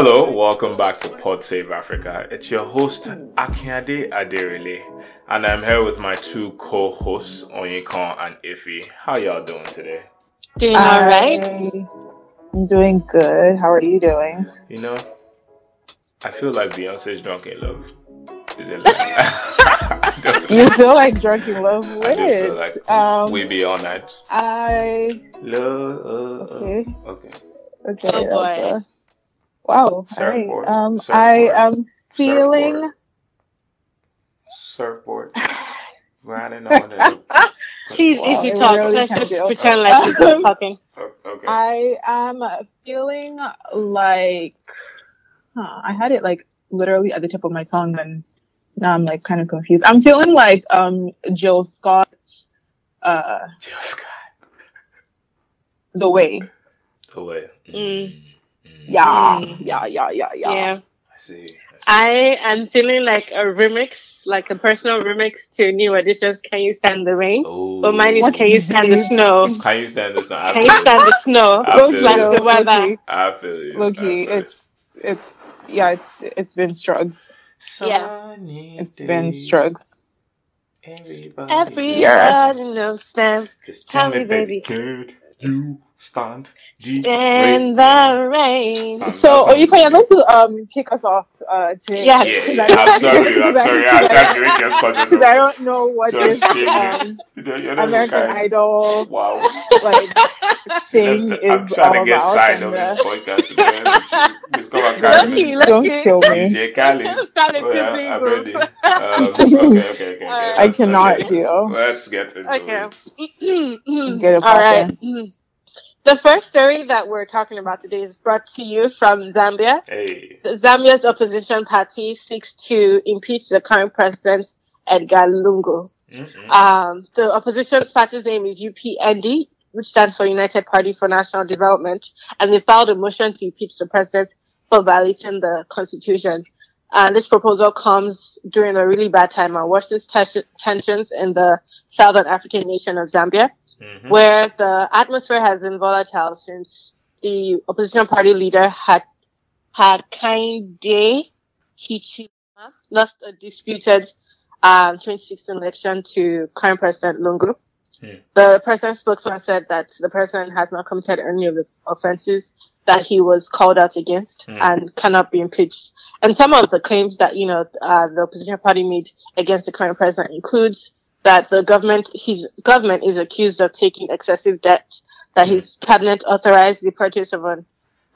Hello, welcome back to Pod Save Africa. It's your host Akiade Aderile, and I'm here with my two co-hosts Onyekon and Iffy. How y'all doing today? Doing all right. I'm doing good. How are you doing? You know, I feel like Beyonce's drunk in love. Is it like, You feel like drunk in love I feel with? like um, we be all night. I Love. uh, okay. Okay. Okay. Oh, that's, boy. Wow. All right. Surfboard. Um, Surfboard. I am feeling. Surfboard. Riding on it. Please, Wow, if you talk, really let's just be pretend like you're just talking. Okay. I am feeling like. Huh, I had it like literally at the tip of my tongue, and now I'm like kind of confused. I'm feeling like um Jill Scott, uh, Jill Scott. the way. The way. Mm. Mm. Yeah, Mm. yeah, yeah, yeah, yeah. Yeah. I see. I am feeling like a remix, like a personal remix to New Edition's Can You Stand the Rain? Oh. But mine is What Can You Stand the? Snow? Can you stand this now? I Can you stand the snow? I feel Slash you. the weather. Low-key. I feel you. Loki, feel it's it's yeah, it's it's been strugs. Yeah. It's been days, strugs. Everybody. Everybody knows them. Just Tell tell me, me, baby. baby. Can you stand the In the rain. Um, So, that you're going to um kick us off uh today. Yes. Yeah, yeah. I'm sorry. I'm sorry. I'm sorry. You just cut Because I don't know what Just this um, You know, you're not American kind. Idol Wow. like thing I'm is trying all to get about. signed and, on uh, this podcast to be honest with you. Lucky, don't kill me. DJ Khaled. Khaled Oh, yeah, I'm ready. Um, okay, okay, okay. okay. I Let's- let's cannot get into it. Let's get into Okay. it. Get it All right. The first story that we're talking about today is brought to you from Zambia. Hey. Zambia's opposition party seeks to impeach the current president, Edgar Lungu. Mm-mm. Um, the opposition party's name is UPND, which stands for United Party for National Development, and they filed a motion to impeach the president for violating the constitution. And this proposal comes during a really bad time and worsens tensions in the southern African nation of Zambia, Mhm. where the atmosphere has been volatile since the opposition party leader had Hakainde Hichilema lost a disputed um, 2016 election to current President Lungu. The president's spokesman said that the president has not committed any of the offenses that he was called out against Hmm. and cannot be impeached. And some of the claims that, you know, uh, the opposition party made against the current president includes that the government, his government is accused of taking excessive debt, that his cabinet authorized the purchase of an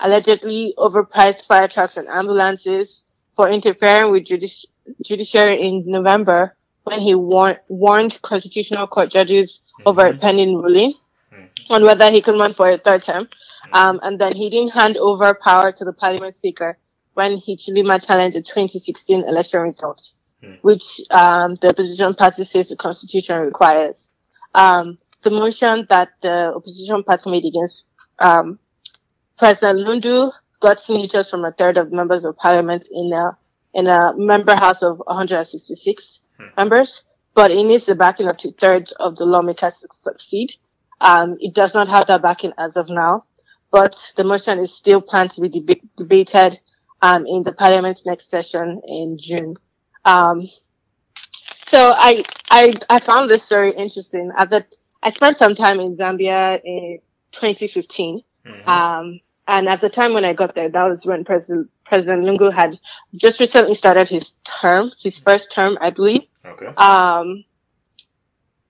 allegedly overpriced fire trucks and ambulances for interfering with judici- judiciary in November when he war- warned constitutional court judges over a pending ruling Mhm. on whether he could run for a third term. Um, and then he didn't hand over power to the parliament speaker when Hichilema challenged the 2016 election results, Hmm. which um, the opposition party says the constitution requires. Um, the motion that the opposition party made against um, President Lungu got signatures from a third of members of parliament in a in a member house of 166 Hmm. members, but it needs the backing of two thirds of the lawmakers to succeed. Um, it does not have that backing as of now, but the motion is still planned to be deba- debated um, in the parliament's next session in June. Um, so I, I I found this story interesting. At the I spent some time in Zambia in 2015. Mhm. Um, and at the time when I got there, that was when President President Lungu had just recently started his term, his first term, I believe. Okay. Um,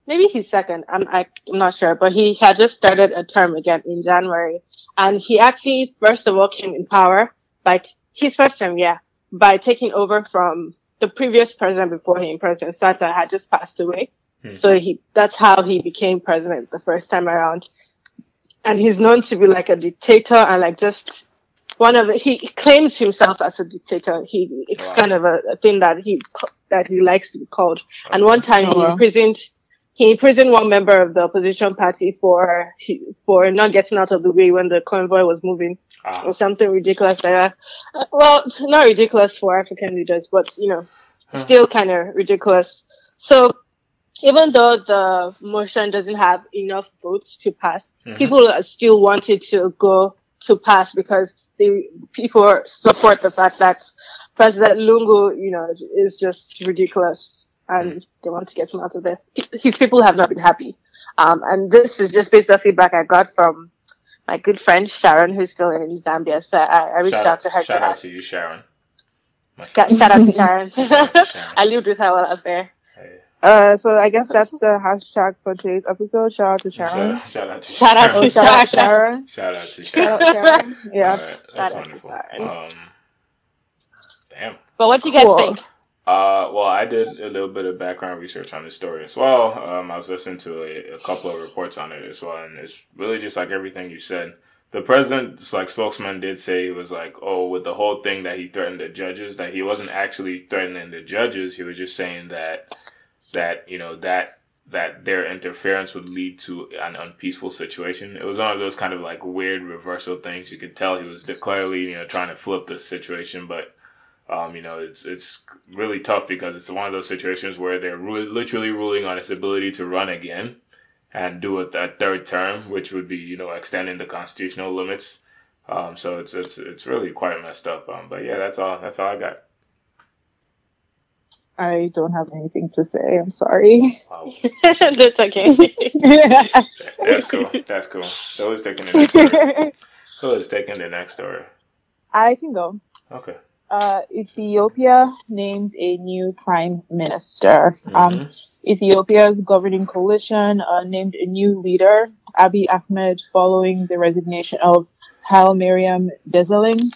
maybe his second. I'm I, I'm not sure, but he had just started a term again in January, and he actually first of all came in power by t- his first term, yeah, by taking over from the previous president before him, President Sata, had just passed away. Mhm. So he that's how he became president the first time around. And he's known to be like a dictator and like just one of the, he claims himself as a dictator. He it's Wow. kind of a, a thing that he that he likes to be called. And one time Oh, he wow. imprisoned he imprisoned one member of the opposition party for for not getting out of the way when the convoy was moving Ah. or something ridiculous like that. Uh, Well, not ridiculous for African leaders, but you know, Huh. still kind of ridiculous. So even though the motion doesn't have enough votes to pass, Mhm. people still wanted to go to pass because the people support the fact that President Lungu, you know, is just ridiculous and they want to get him out of there. His people have not been happy. Um, and this is just based on feedback I got from my good friend Sharon, who's still in Zambia. So I, I reached Shout out to her Shout to out ask. to you, Sharon. Shout shout out to Sharon. Shout out to Sharon. I lived with her while I was there. Hey. Uh, so I guess that's the hashtag for today's episode. Shout out to Sharon. Shout, shout out to Shout Sharon. Shout out to Sharon. Shout out to Shout out Sharon. Sharon. Yeah. Alright, that's Shout out to wonderful. Sharon. Um, damn. But what do you guys Cool. think? Uh, well, I did a little bit of background research on this story as well. Um, I was listening to a, a couple of reports on it as well, and it's really just like everything you said. The president's like spokesman did say he was like, oh, with the whole thing that he threatened the judges, that he wasn't actually threatening the judges. He was just saying that that you know that that their interference would lead to an unpeaceful situation. It was one of those kind of like weird reversal things. You could tell he was clearly you know trying to flip the situation, but um, you know, it's it's really tough because it's one of those situations where they're ru- literally ruling on his ability to run again and do a, a third term, which would be you know extending the constitutional limits. Um, so it's it's it's really quite messed up. Um, but yeah, that's all that's all I got. I don't have anything to say. I'm sorry. Wow. That's okay. That's cool. That's cool. So who's taking the next story? Who is taking the next story? I can go. Okay. Uh, Ethiopia names a new prime minister. Um, Mhm. Ethiopia's governing coalition uh, named a new leader, Abiy Ahmed, following the resignation of Haile Mariam Desalegn.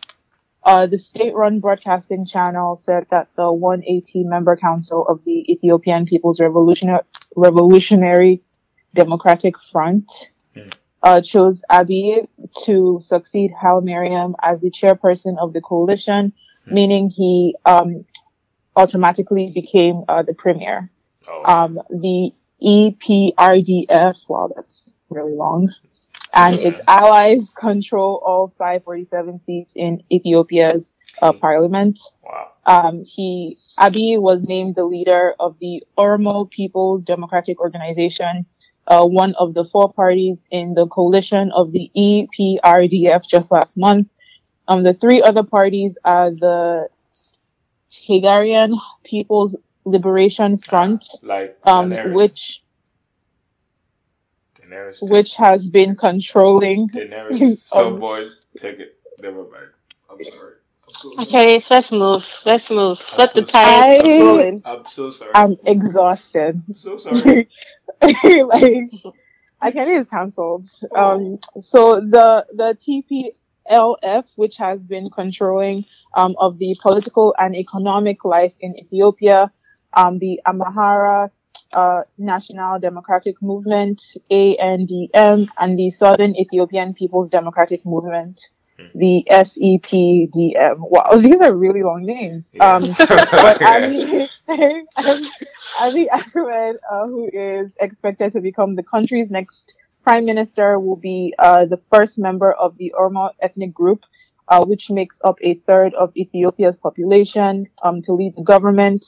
Uh, the state-run broadcasting channel said that the 180 member council of the Ethiopian People's Revolutionary, Revolutionary Democratic Front Hmm. uh, chose Abiy to succeed Haile Mariam as the chairperson of the coalition. Meaning he um, automatically became uh, the premier. Oh, Um, the EPRDF, wow, that's really long, and its allies control all 547 seats in Ethiopia's uh, parliament. wow. Um, he, Abiy was named the leader of the Oromo People's Democratic Organization, uh, one of the four parties in the coalition of the EPRDF just last month. Um, the three other parties are the Tigrayan People's Liberation Front, Like um, which Daenerys. which has been controlling. Daenerys. Still Um, boy, take it. Never mind. I'm sorry. I'm so sorry. okay, let's move. Let's move. Let the I'm so tires sorry. rolling. I'm so sorry. I'm exhausted. I'm so sorry. like I can't is cancelled. Um, so the the TPLF, which has been controlling um, of the political and economic life in Ethiopia, um, the Amhara uh, National Democratic Movement (ANDM) and the Southern Ethiopian People's Democratic Movement. The SEPDM. Wow, these are really long names. Um, but Abiy Ahmed, uh, who is expected to become the country's next prime minister, will be uh, the first member of the Oromo ethnic group, uh, which makes up a third of Ethiopia's population, um, to lead the government.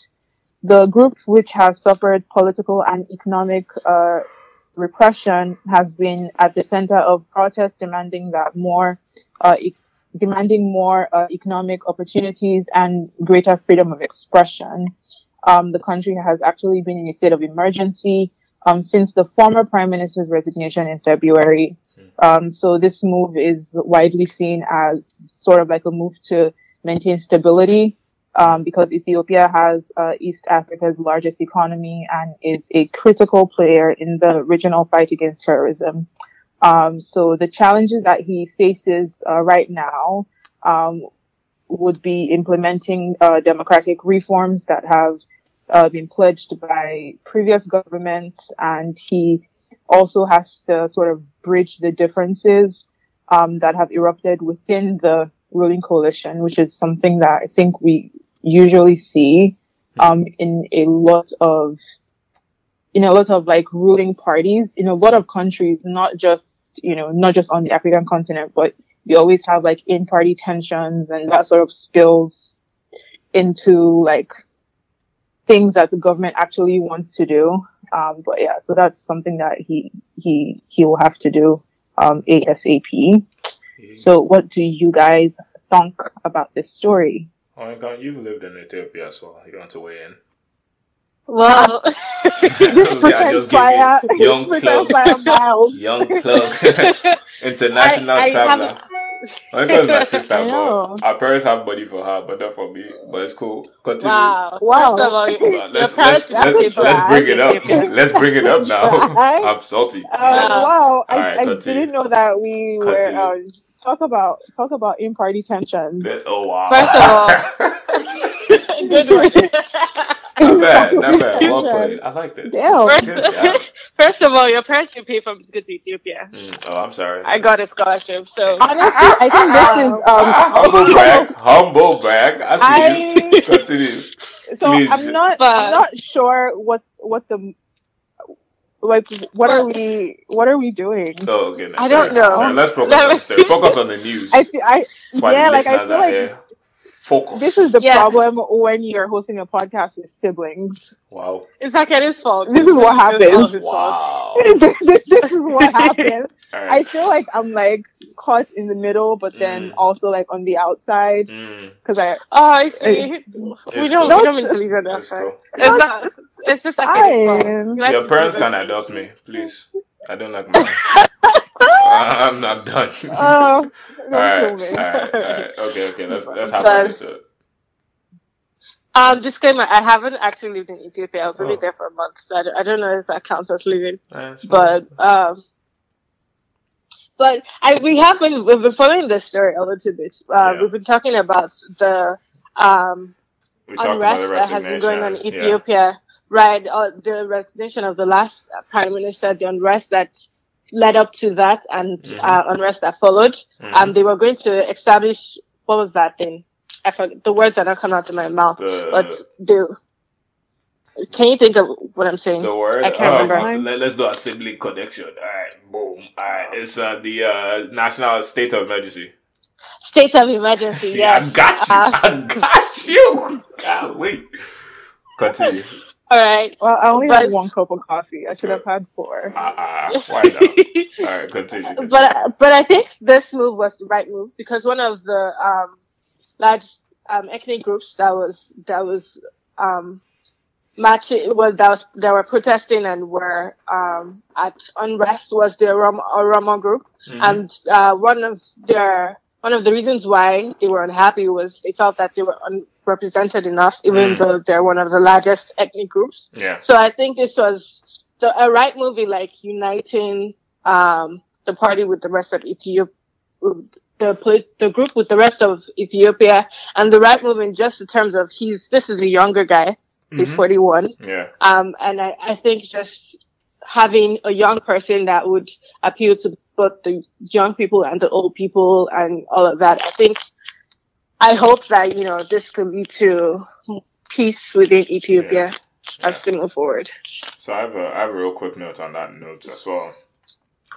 The group, which has suffered political and economic uh, repression, has been at the center of protests demanding that more uh, e- demanding more uh, economic opportunities and greater freedom of expression. Um, the country has actually been in a state of emergency um, since the former prime minister's resignation in February. Um, so this move is widely seen as sort of like a move to maintain stability um, because Ethiopia has uh, East Africa's largest economy and is a critical player in the regional fight against terrorism. Um, so the challenges that he faces uh, right now um, would be implementing uh, democratic reforms that have uh, been pledged by previous governments, and he also has to sort of bridge the differences um, that have erupted within the ruling coalition, which is something that I think we usually see um, in a lot of in a lot of like ruling parties in a lot of countries, not just, you know, not just on the African continent, but you always have like in party tensions and that sort of spills into like things that the government actually wants to do. Um, but yeah, so that's something that he, he, he will have to do, um, ASAP. So, what do you guys think about this story? Oh my God, you've lived in Ethiopia, so you want to weigh in? Well, I just give you young plug, young plug, international I- I traveler. Haven't- My is my sister, I but our parents have money for her, but not for me. But it's cool. Continue. wow. Wow. First of all, But your let's let's let's, let's bring it up. Let's bring it up now. I'm salty. Uh, Yes. wow, I, Alright, I didn't know that we were um, talk about talk about in party tensions. That's oh wow. First of all- Good one. Not bad, not bad. Well played. I like it. Damn. Good job. First of all, your parents didn't pay for me to go to Ethiopia. Mm, oh, I'm sorry. I got a scholarship, so Honestly, I think this is Ah, humble um. brag. Humble brag. I see you. I Continue. so Please. I'm not But- I'm not sure what what the like what are we what are we doing? Oh, okay. I don't know. sorry. Let's focus on me- the story. Focus on the news. I feel I yeah like I feel like here. Focus. this is the Yeah. problem when you're hosting a podcast with siblings. wow. it's not Kenny's fault. This is what It's happens. all his fault. Wow. this is what happens. All I feel like I'm like caught in the middle, but then Mm. also like on the outside Mm, because I Oh, I see. It's we don't. cool. We don't mean to leave it that let's It's not. It's just like Kenny's fault. I'm He likes Your parents can adopt me, please. I don't like mine. I'm not done. Oh, all right, all right, all right. Okay, okay. Let's let's hop But- into it. Um, disclaimer: I haven't actually lived in Ethiopia. I was only Oh. there for a month, so I don't, I don't know if that counts as living. It's But um, but I we have been we've been following this story a little bit. Uh, Yeah. We've been talking about the um we talked about unrest the that has been going on in. Ethiopia, right? Uh, the resignation of the last prime minister, the unrest that led up to that, and Mhm. uh, unrest that followed. Yeah. Um, they were going to establish what was that thing? I forgot the words are not coming out of my mouth, but the the. Can you think of what I'm saying? the word. I can't um, remember. Let, us do a sibling connection. All right, boom. All right, it's uh, the uh, national state of emergency. State of emergency. See, yes. I got you. Uh, I got you. God, wait. Continue. all right. well, I only But- had one cup of coffee. I should have had four. Uh, uh, why not? All right, continue. continue. but but I think this move was the right move because one of the um, large um, ethnic groups that was that was um, matching was that was that were protesting and were um, at unrest was the Oromo, Oromo group, Mhm. and uh, one of their one of the reasons why they were unhappy was they felt that they were unrepresented enough, even Mm. though they're one of the largest ethnic groups. yeah. So I think this was the, a right movie, like uniting um, the party with the rest of Ethiopia, the the group with the rest of Ethiopia, and the right move in just in terms of he's this is a younger guy, he's Mhm. 41, Yeah. um, and I, I think just having a young person that would appeal to both the young people and the old people and all of that. I think I hope that you know this could lead to peace within Ethiopia as they move forward. So I have a I have a real quick note on that note as well.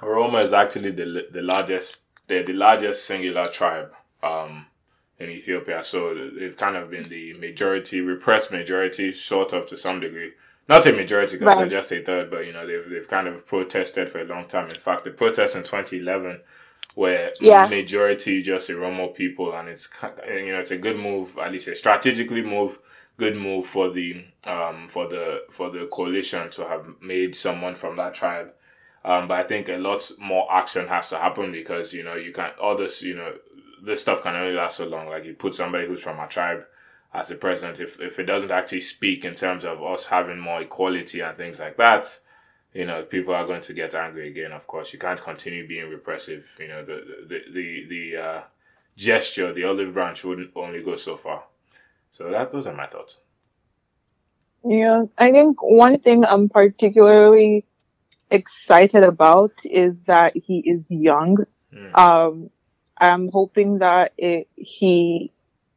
Oromo is actually the the largest they're the largest singular tribe um, in Ethiopia. So they've kind of been the majority, repressed majority, sort of to some degree. Not a majority because Right. they're just a third, but you know they've they've kind of protested for a long time. In fact, the protests in 2011 were Yeah. majority just Oromo people, and it's you know it's a good move, at least a strategically move, good move for the um for the for the coalition to have made someone from that tribe. Um, but I think a lot more action has to happen because you know you can't all this you know this stuff can only last so long. Like you put somebody who's from a tribe as a president, if if it doesn't actually speak in terms of us having more equality and things like that, you know people are going to get angry again. Of course, you can't continue being repressive. You know the the the the uh, gesture, the olive branch wouldn't only go so far. So that those are my thoughts. Yeah, I think one thing I'm particularly excited about is that he is young. Mm. Um, I'm hoping that it, he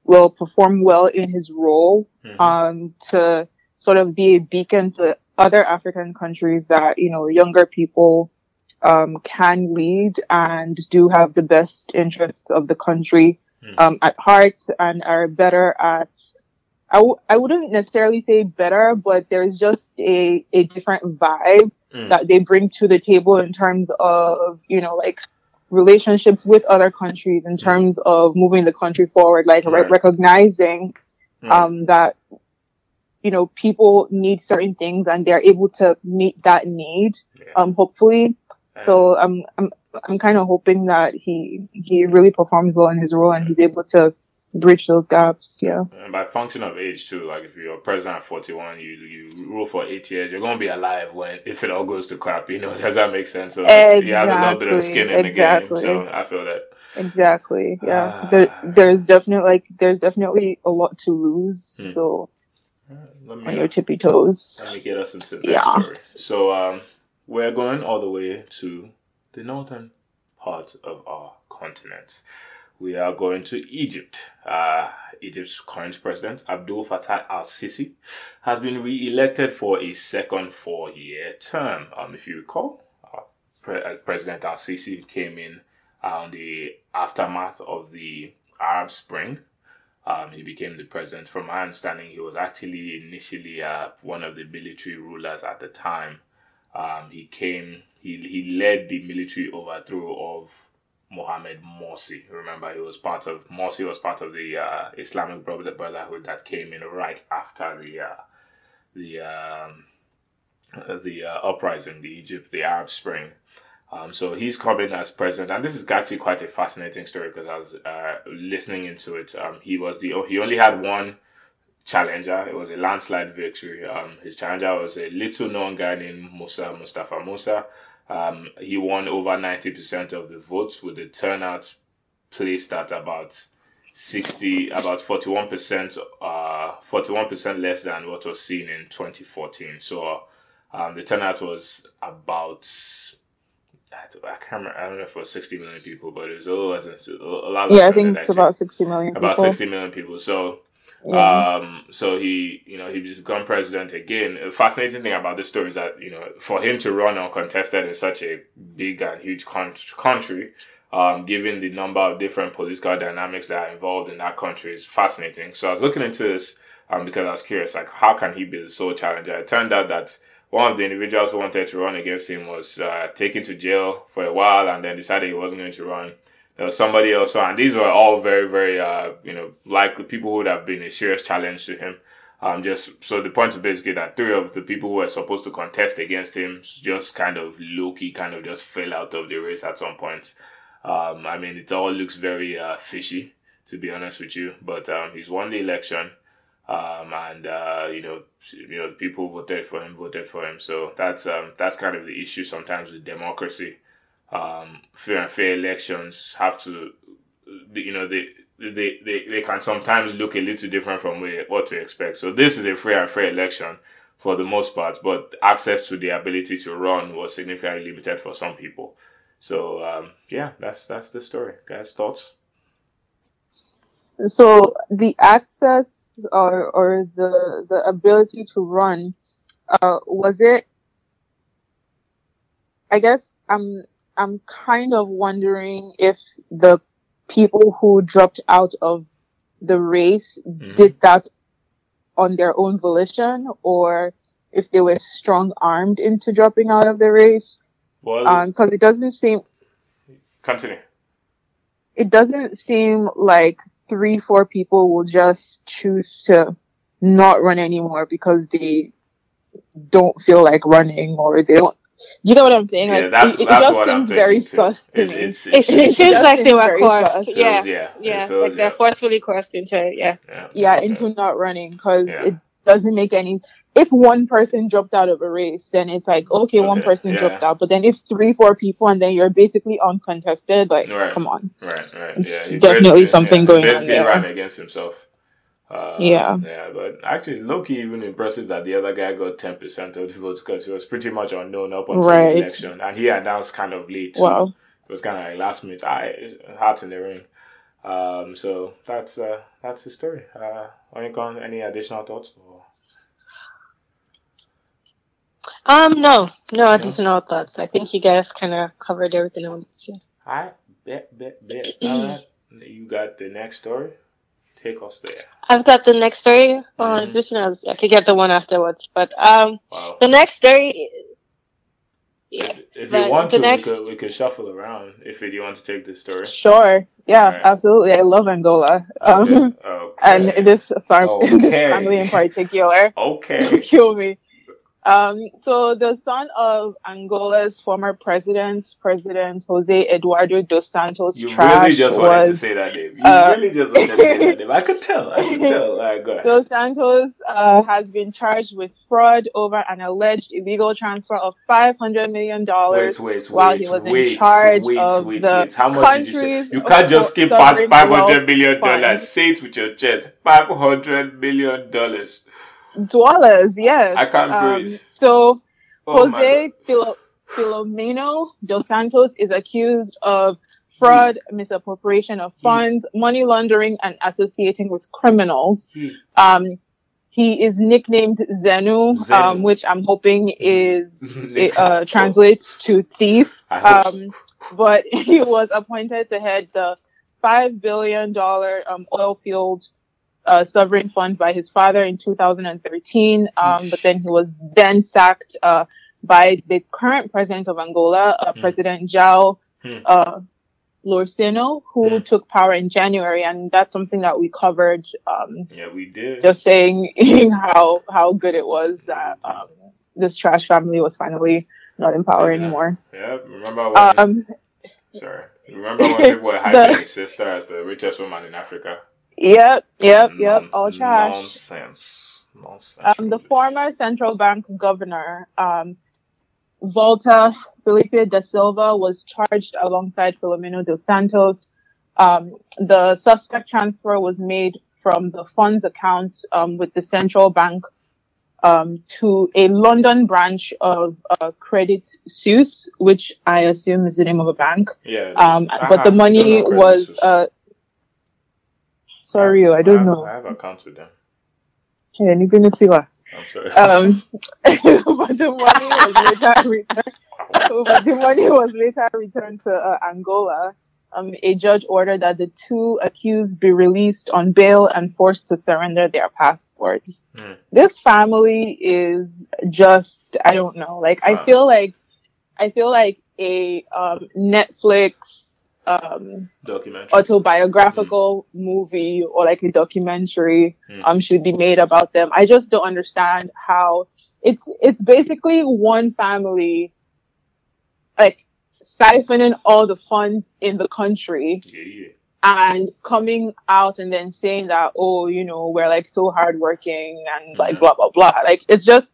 will perform well in his role, Mhm. um, to sort of be a beacon to other African countries that, you know, younger people, um, can lead and do have the best interests of the country, Mm. um, at heart and are better at I w- I wouldn't necessarily say better, but there's just a, a different vibe Mm. that they bring to the table in terms of, you know, like relationships with other countries in terms of moving the country forward, like re- recognizing Mm. um, that you know people need certain things and they're able to meet that need. Yeah. Um, hopefully, And- so I'm I'm I'm kind of hoping that he he really performs well in his role and he's able to bridge those gaps. Yeah. And by function of age too, like if you're president at 41, you you rule for eight years, you're gonna be alive when if it all goes to crap. You know, does that make sense? So you have a little bit of skin in the game. So I feel that. Exactly. Yeah. Ah. there, there's definitely like there's definitely a lot to lose. Hmm. So Let on your tippy toes. let me get us into the Yeah. story. So um, we're going all the way to the northern part of our continent. We are going to Egypt. Uh, Egypt's current president, Abdul Fattah al Sisi, has been re elected for a second four year term. Um, if you recall, uh, Pre- uh, President al Sisi came in on the aftermath of the Arab Spring. Um, he became the president. From my understanding, he was actually initially uh, one of the military rulers at the time. Um, he came, he, he led the military overthrow of Mohammed Morsi. Remember, he was part of Morsi was part of the uh, Islamic Brotherhood that came in right after the uh, the um, the uh, uprising, the Egypt, the Arab Spring. Um, so he's coming as president, and this is actually quite a fascinating story because I was uh, listening into it. Um, he was the he only had one challenger. It was a landslide victory. Um, his challenger was a little known guy named Musa Mustafa Musa. Um, he won over ninety percent of the votes, with the turnout placed at about sixty, about forty one percent, uh, forty one percent less than what was seen in twenty fourteen. So um, the turnout was about I can't remember. I don't know if it was 60 million people, but it was a little less than a lot Yeah, I think it's about sixty million about people. 60 million people. So Yeah. um, so he, you know, he become president again. A fascinating thing about this story is that, you know, for him to run uncontested in such a big and huge con- country, um, given the number of different political dynamics that are involved in that country, is fascinating. So I was looking into this um, because I was curious, like, how can he be the sole challenger? It turned out that one of the individuals who wanted to run against him was uh, taken to jail for a while and then decided he wasn't going to run. There was somebody else, and these were all very, very, uh, you know, likely people who would have been a serious challenge to him. Um, just so the point is basically that three of the people who were supposed to contest against him just kind of low key, kind of just fell out of the race at some point. Um, I mean, it all looks very uh, fishy, to be honest with you. But um, he's won the election, um, and uh, you know, you know, the people voted for him voted for him. So that's um, that's kind of the issue sometimes with democracy um, fair and fair elections have to, you know, they, they, they, they can sometimes look a little different from what we expect. So this is a fair and fair election for the most part, but access to the ability to run was significantly limited for some people. So um, yeah, that's that's the story. Guys, thoughts? So the access or or the the ability to run, uh, was it? I guess I'm I'm kind of wondering if the people who dropped out of the race Mhm. did that on their own volition or if they were strong armed into dropping out of the race. Well, Um, cause it doesn't seem, continue. it doesn't seem like three, four people will just choose to not run anymore because they don't feel like running or they don't. You know what I'm saying? Yeah, Like, that's- it, it that's just what I'm seems very thinking, too. sus to It- me. it's- It, it seems like they were very coerced. fast. Feels- Yeah, yeah, yeah, feels- like they're yeah. forcefully coerced into it. Yeah. yeah, yeah, okay. into not running because Yeah. it doesn't make any. If one person dropped out of a race, then it's like okay, one person yeah. dropped out. But then if three, four people, and then you're basically uncontested, like Right. come on. Right, right. Yeah, he definitely something yeah, going on basically there. ran against himself. Uh, Yeah. Yeah, but actually, Loki even impressive that the other guy got 10% of the votes because he was pretty much unknown up until Right. the election. And he announced kind of late. Wow. It was kind of like last minute, I, heart in the ring. Um, so that's uh, that's the story. Uh, Onyekon, any additional thoughts? Or? Um, no, no No? additional thoughts. I think you guys kind of covered everything I wanted to say. I bet, bet, bet. All right. You got the next story? Take us there. I've got the next story. Well, I was wishing I, was, I could get the one afterwards, but um, Wow. the next story Yeah. If, if you want to, next- we could we could shuffle around. If you want to take this story. Sure. Yeah, Alright. absolutely. I love Angola. Um, Okay. Okay. and this, fam- Okay. this family in particular okay. kill me. Um, so the son of Angola's former president, President Jose Eduardo dos Santos You really just wanted to say that name. You uh, really just wanted to say that name. I could tell. I could tell. All right, go ahead. Dos Santos uh, has been charged with fraud over an alleged illegal transfer of five hundred million dollars Wait, wait, while he was in charge wait, of wait, the wait. How much did you say? You can't just skip past five hundred million dollars. Say it with your chest. Five hundred million dollars. Dollars. Yes. I can't Um, breathe. So Oh Jose Filo- Filomeno dos Santos is accused of fraud, misappropriation of funds, money laundering, and associating with criminals. Hmm. Um, he is nicknamed Zenu, Zenu. um, which I'm hoping is it, uh, translates to thief. So. Um, but he was appointed to head the five billion dollar um, oil field uh, sovereign fund by his father in 2013. Um, but then he was then sacked uh, by the current president of Angola, uh, Hmm. President João Hmm. uh, who Hmm. took power in January, and that's something that we covered. Um, Yeah, we did. just saying how how good it was that um, this trash family was finally not in power Yeah. anymore. yeah, remember when? Um, sorry, remember when people were hyping his sister as the richest woman in Africa? Yep, yep, yep, all trash. Nonsense. Nonsense. Um, the former central bank governor, um, Valter Filipe da Silva, was charged alongside Filomeno dos Santos. Um, the suspect transfer was made from the funds account um, with the central bank um, to a London branch of uh, Credit Suisse, which I assume is the name of a bank. yeah. Um, but the money don't know Credit was, uh, sorry, I have- don't have- know. I have accounts with them. Yeah, you're gonna see what. I'm sorry. Um, but the money was later returned. But the money was later returned to uh, Angola. Um, a judge ordered that the two accused be released on bail and forced to surrender their passports. Hmm. This family is just, I don't know, like, I feel like, I feel like a, um, Netflix, um, Documentary. autobiographical movie or like a documentary Mm. um should be made about them. I just don't understand how it's it's basically one family like siphoning all the funds in the country Yeah, yeah. and coming out and then saying that oh you know we're like so hardworking and like Mhm. blah blah blah like it's just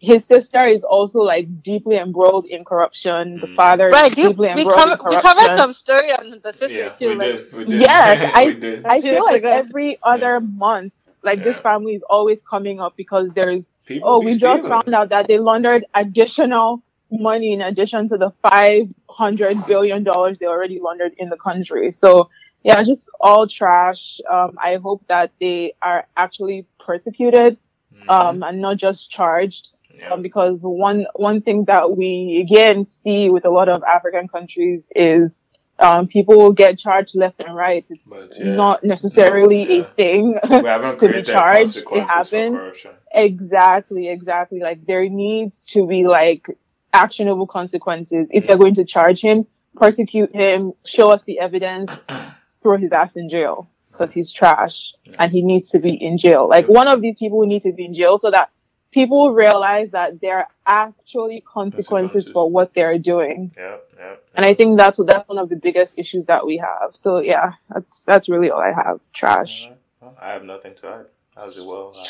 his sister is also like deeply embroiled in corruption. The Mhm. father is Right, you, deeply we, embroiled cover, in we covered some story on the sister Yeah, too. we Like, did. We did. Yes, we did. I feel like every other month, like this family is always coming up because there's, People oh, be we just found out that they laundered additional money in addition to the five hundred billion dollars they already laundered in the country. So yeah, just all trash. Um, I hope that they are actually persecuted, Mhm. um, and not just charged. Yeah. Um, because one one thing that we again see with a lot of African countries is um, people get charged left and right. It's But, yeah. not necessarily Yeah. a thing. to be charged, it happens. exactly, exactly. Like there needs to be like actionable consequences. If they're going to charge him, persecute him, show us the evidence, throw his ass in jail because he's trash and he needs to be in jail. Like one of these people need to be in jail so that people realize that there are actually consequences Consequences. for what they're doing. Yeah, yeah. And I think that's that's one of the biggest issues that we have. So yeah, that's that's really all I have. Trash. Alright. Well, I have nothing to add. How's it well? Uh,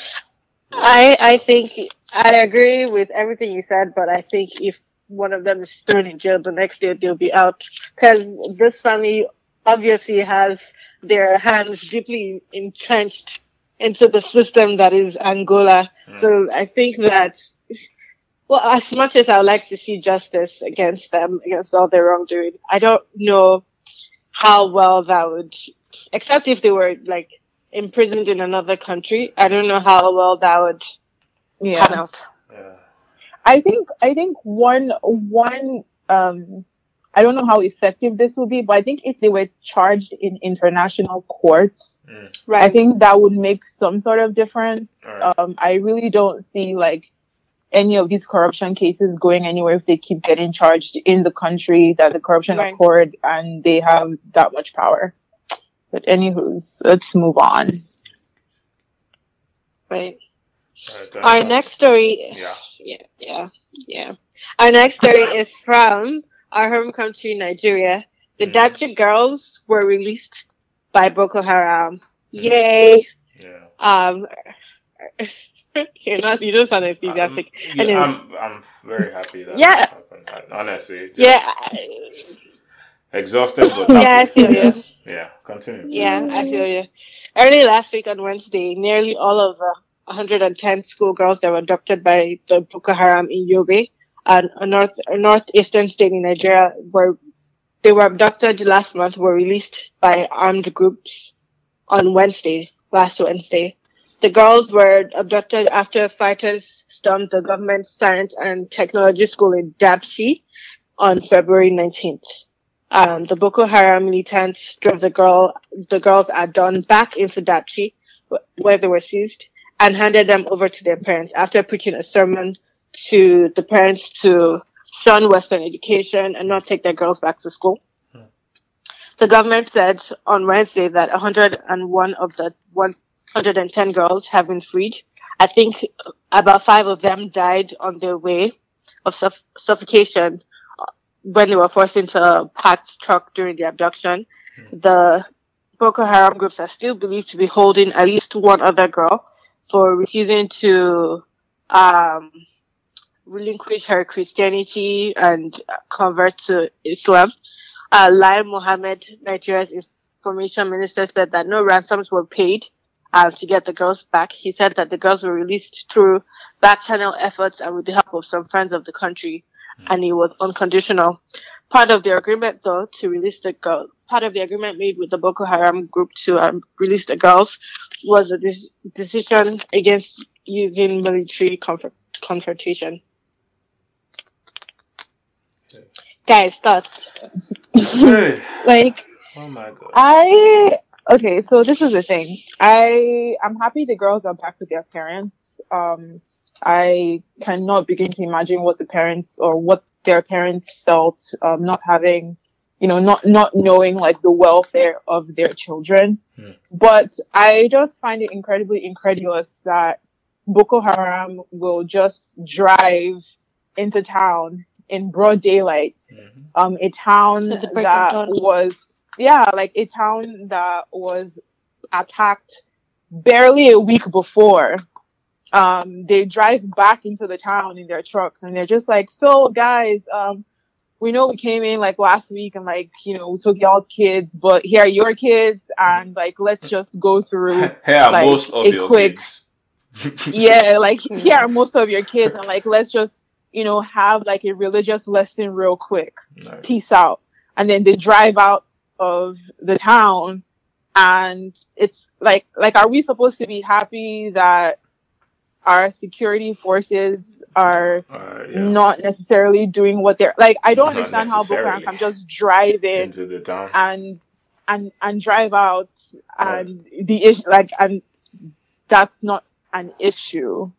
I I think I agree with everything you said, but I think if one of them is thrown in jail, the next day they'll be out because this family obviously has their hands deeply entrenched into the system that is Angola. Mm. So I think that, well, as much as I would like to see justice against them, against all their wrongdoing, I don't know how well that would, except if they were like imprisoned in another country. I don't know how well that would Yeah. pan out. yeah. I think I think one one um I don't know how effective this would be, but I think if they were charged in international courts, Mm. I think that would make some sort of difference. All right. Um, I really don't see like any of these corruption cases going anywhere if they keep getting charged in the country that the corruption Right. occurred and they have that much power. But anywho's, let's move on. Right. Alright, Our next story. Yeah. Yeah, yeah, yeah. Our next story is from our home country, Nigeria. The. Dapchi girls were released by Boko Haram. Yay! Yeah. Um, you're not, you don't sound enthusiastic. I'm, yeah, I'm, I'm very happy that Yeah. happened. Honestly, Yeah, exhausted but yeah, I happy. feel you. Yeah, continue. Yeah, I feel you. Early last week on Wednesday, nearly all of the 110 schoolgirls that were abducted by the Boko Haram in Yobe, and a north a northeastern state in Nigeria, where they were abducted last month, were released by armed groups on Wednesday, last Wednesday. The girls were abducted after fighters stormed the government science and technology school in Dapchi on February 19th. Um, the Boko Haram militants drove the girl, the girls at dawn back into Dapchi, wh- where they were seized, and handed them over to their parents after preaching a sermon to the parents to shun Western education and not take their girls back to school. Hmm. The government said on Wednesday that 101 of the 110 girls have been freed. I think about five of them died on their way of suff- suffocation when they were forced into a packed truck during the abduction. The Boko Haram groups are still believed to be holding at least one other girl for refusing to um, relinquish her Christianity and convert to Islam. Uh, Lai Mohammed, Nigeria's information minister, said that no ransoms were paid uh, to get the girls back. He said that the girls were released through back channel efforts and with the help of some friends of the country, and it was unconditional. Part of the agreement, though, to release the girl, part of the agreement made with the Boko Haram group to um, release the girls was a dis- decision against using military comfort- confrontation. Okay. Guys, thoughts? Hey. Like, Oh my god. I okay, so this is the thing. I I'm happy the girls are back with their parents. Um, I cannot begin to imagine what the parents or what their parents felt um, not having, you know, not not knowing like the welfare of their children. Hmm. But I just find it incredibly incredulous that Boko Haram will just drive into town in broad daylight Mhm. um, a town At the break of that was, yeah, like a town that was attacked barely a week before. Um, they drive back into the town in their trucks and they're just like, so guys, um, we know we came in like last week and like, you know, we took y'all's kids, but here are your kids and like, let's just go through Here are like, most of a your quick- kids. yeah, like here are most of your kids, and like let's just you know have like a religious lesson real quick. Right. Peace out, and then they drive out of the town, and it's like like are we supposed to be happy that our security forces are Uh, yeah. not necessarily doing what they're like? I don't Not understand how Boko Haram can just drive in Into the town. and and and drive out Right. and the issue like and that's not an issue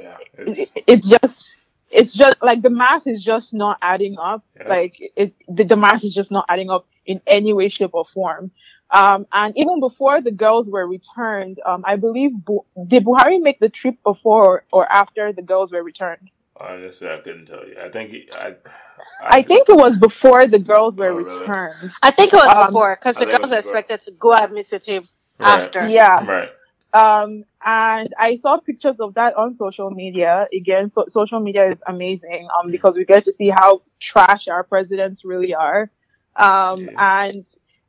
Yeah. it, It's, it's just it's just like the math is just not adding up Yeah. like it the, the math is just not adding up in any way shape or form um and even before the girls were returned um i believe Bu- did buhari make the trip before or after the girls were returned honestly, I couldn't tell you. I think he- I. i think it was before the girls were Oh, really? returned I think it was Um, before because the I think it girls was expected to go and meet with him Right. after. yeah Right. Um, and I saw pictures of that on social media. Again, so, social media is amazing, um, because we get to see how trash our presidents really are. Um, Yeah. and,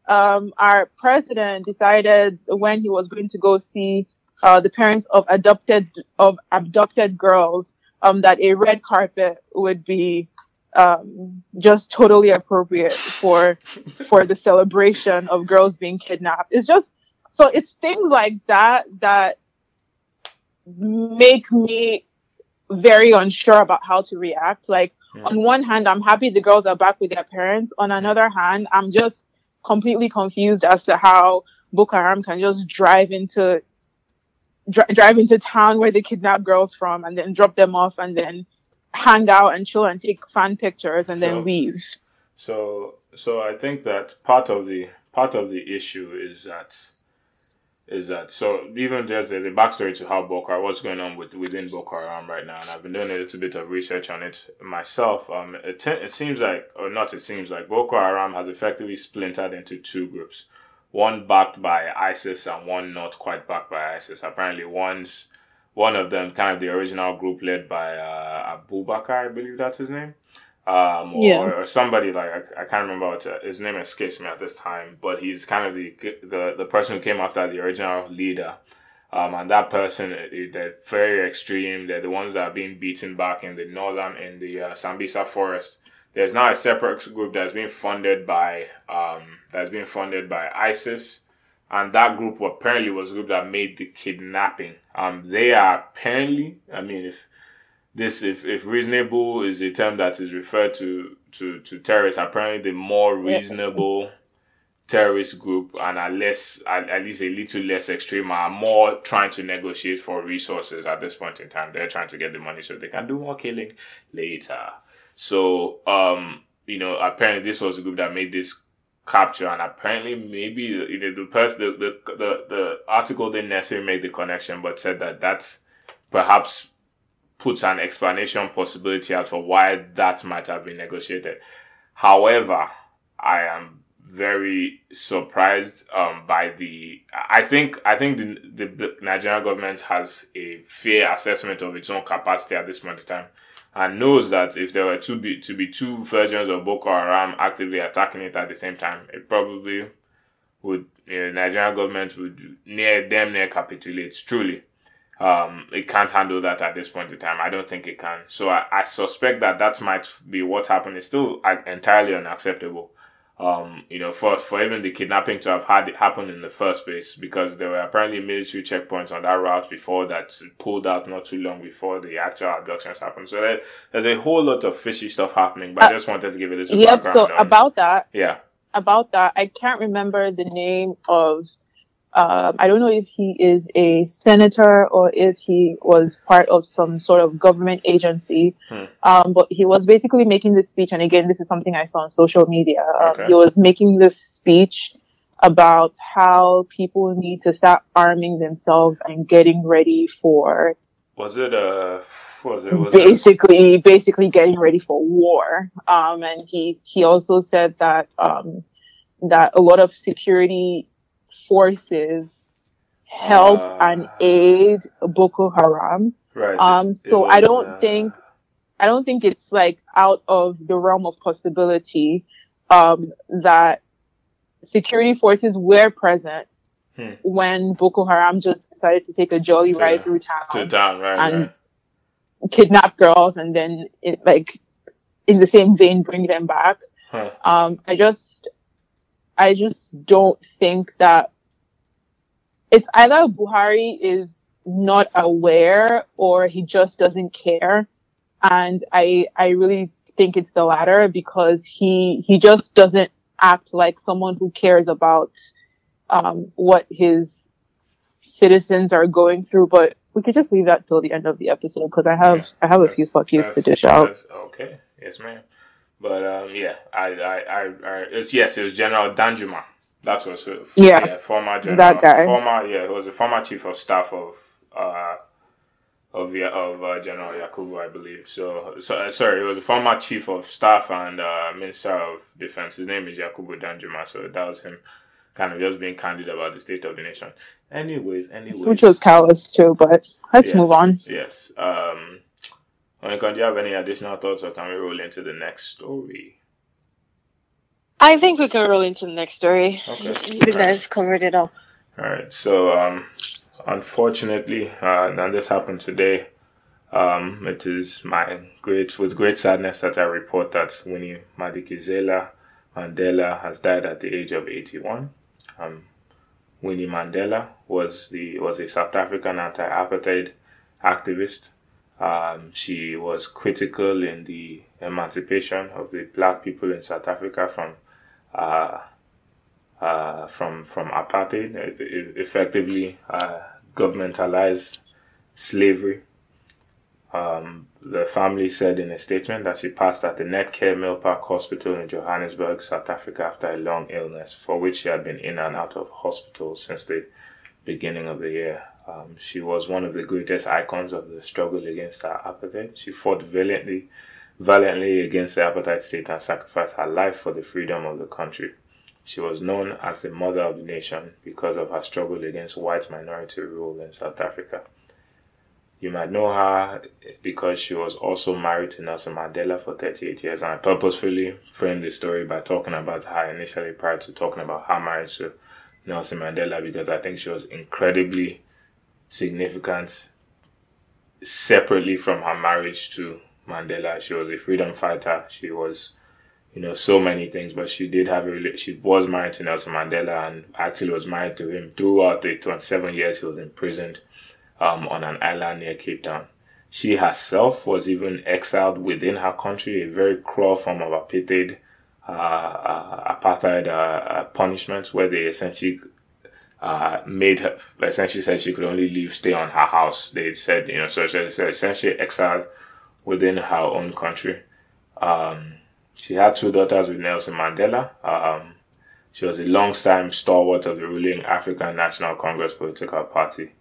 um, our president decided when he was going to go see, uh, the parents of adopted, of abducted girls, um, that a red carpet would be, um, just totally appropriate for, for the celebration of girls being kidnapped. It's just, so it's things like that that make me very unsure about how to react. Like Hmm. on one hand, I'm happy the girls are back with their parents. On another hand, I'm just completely confused as to how Boko Haram can just drive into dri- drive into town where they kidnap girls from, and then drop them off, and then hang out and chill and take fan pictures, and then So- leave. So so I think that part of the part of the issue is that is that so even there's there's a backstory to how Boko Haram, what's going on with within Boko Haram right now, and I've been doing a little bit of research on it myself. Um, it, te- it seems like, or not, it seems like Boko Haram has effectively splintered into two groups, one backed by ISIS and one not quite backed by ISIS. Apparently, one's one of them, kind of the original group led by uh, Abu Bakr, I believe that's his name um, or, Yeah. or somebody like I, I can't remember what uh, his name escapes me at this time, but he's kind of the the the person who came after the original leader. Um, and that person, uh, they're very extreme. They're the ones that are being beaten back in the northern, in the uh, Sambisa forest. There's now a separate group that's being funded by, um, that's being funded by ISIS, and that group apparently was the group that made the kidnapping. Um, they are apparently, I mean, if this if, if reasonable is a term that is referred to to to terrorists apparently the more reasonable terrorist group and are less at, at least a little less extreme are more trying to negotiate for resources at this point in time. They're trying to get the money so they can do more killing later. So um you know apparently this was a group that made this capture and apparently maybe you know the person the, the the the article didn't necessarily make the connection but said that that's perhaps puts an explanation possibility out for why that might have been negotiated. However, I am very surprised um, by the. I think I think the, the, Nigerian government has a fair assessment of its own capacity at this point in time, and knows that if there were to be to be two versions of Boko Haram actively attacking it at the same time, it probably would. You know, Nigerian government would near them near capitulate. Truly um, it can't handle that at this point in time. I don't think it can. So I, I suspect that that might be what happened. It's still uh, entirely unacceptable. Um, you know, for for even the kidnapping to have had it happen in the first place, because there were apparently military checkpoints on that route before that pulled out not too long before the actual abductions happened. So there, there's a whole lot of fishy stuff happening. But I Uh, just wanted to give it a little Yep. So on- about that, yeah, about that, I can't remember the name of. Um, I don't know if he is a senator or if he was part of some sort of government agency. Hmm. Um, but he was basically making this speech, and again, this is something I saw on social media. Um, Okay. He was making this speech about how people need to start arming themselves and getting ready for was it uh, was it? Was it basically basically getting ready for war. Um, and he he also said that um, that a lot of security forces help Uh. and aid Boko Haram. right? Um, so I don't uh, think I don't think it's like out of the realm of possibility um, that security forces were present Hmm. when Boko Haram just decided to take a jolly ride through to town right. and right. kidnap girls and then it, like in the same vein bring them back. Huh. Um, I just, I just don't think that it's either Buhari is not aware or he just doesn't care. And I, I really think it's the latter because he, he just doesn't act like someone who cares about, um, what his citizens are going through. But we could just leave that till the end of the episode because I have, I have a few fuck yous to dish out. Okay, yes, ma'am. But um, yeah, I, I, I, I, it's yes, it was General Danjuma. That's what. it- Yeah, former general, that guy. Former, yeah, he was a former chief of staff of, uh, of of uh, General Yakubu, I believe. So, so uh, sorry, he was a former chief of staff and uh, minister of defense. His name is Yakubu Danjuma. So that was him, kind of just being candid about the state of the nation. Anyways, anyways, which was callous too, but let's Yes. move on. Yes. Um, Monica, do you have any additional thoughts, or can we roll into the next story? I think we can roll into the next story. Okay. You guys covered it all. All right. So, um, unfortunately, uh, and this happened today. Um, it is my great with great sadness that I report that Winnie Madikizela Mandela has died at the age of 81. Um, Winnie Mandela was the was a South African anti-apartheid activist. Um, she was critical in the emancipation of the black people in South Africa from uh, uh, from from apartheid, effectively uh, governmentalized slavery. Um, the family said in a statement that she passed at the Netcare Milpark Hospital in Johannesburg, South Africa, after a long illness for which she had been in and out of hospital since the beginning of the year. Um, she was one of the greatest icons of the struggle against apartheid. She fought valiantly, valiantly against the apartheid state and sacrificed her life for the freedom of the country. She was known as the mother of the nation because of her struggle against white minority rule in South Africa. You might know her because she was also married to Nelson Mandela for 38 years. And I purposefully framed the story by talking about her initially prior to talking about her marriage to Nelson Mandela because I think she was incredibly significant separately from her marriage to Mandela. She was a freedom fighter. She was, you know, so many things, but she did have a she was married to Nelson Mandela and actually was married to him throughout the 27 years he was imprisoned um, on an island near Cape Town. She herself was even exiled within her country, a very cruel form of apartheid, uh, uh, apartheid uh, uh punishment, where they essentially uh, made her, essentially said she could only leave, stay on her house. They said, you know, so she was essentially exiled within her own country. Um, she had two daughters with Nelson Mandela. Um, she was a long-time stalwart of the ruling African National Congress political party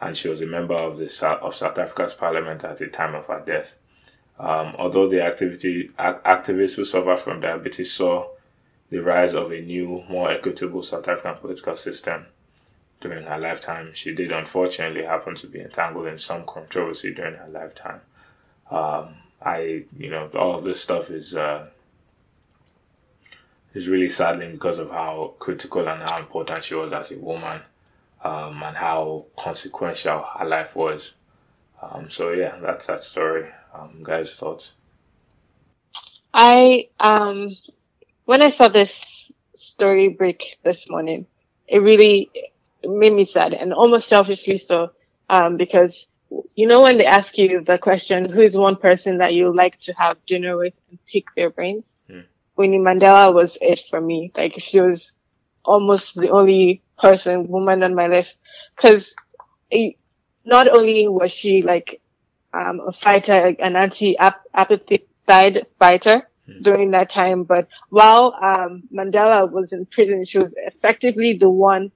and she was a member of the of South Africa's parliament at the time of her death. Um, although the activity activists who suffer from diabetes saw the rise of a new, more equitable South African political system during her lifetime, she did unfortunately happen to be entangled in some controversy during her lifetime. Um, I, you know, all this stuff is uh, is really saddening because of how critical and how important she was as a woman um, and how consequential her life was. Um, so yeah, that's that story. Um, guys, thoughts? I um, when I saw this story break this morning, it really made me sad and almost selfishly so, um, because you know when they ask you the question, who is one person that you like to have dinner with and pick their brains? Hmm. Winnie Mandela was it for me. Like she was almost the only person, woman on my list. Cause not only was she like, um, a fighter, an anti-apartheid fighter hmm. during that time, but while, um, Mandela was in prison, she was effectively the one.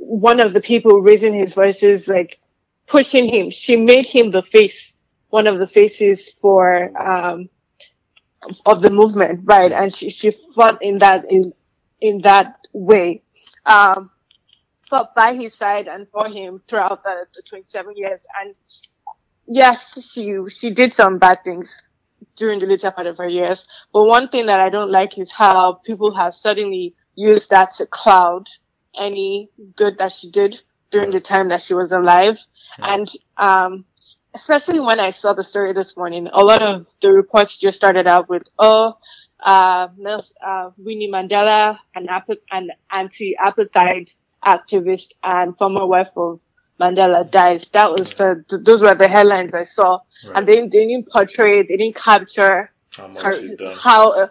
One of the people raising his voices, like pushing him. She made him the face, one of the faces for, um, of the movement, right? And she, she fought in that, in, in that way. Um, fought by his side and for him throughout the, the 27 years. And yes, she, she did some bad things during the later part of her years. But one thing that I don't like is how people have suddenly used that to cloud any good that she did during the time that she was alive. Yeah. And, um, especially when I saw the story this morning, a lot of the reports just started out with, oh, uh, uh, Winnie Mandela, an, an anti-apartheid activist and former wife of Mandela died. That was the, those were the headlines I saw. Right. And they, they didn't portray, they didn't capture how, her, how, uh,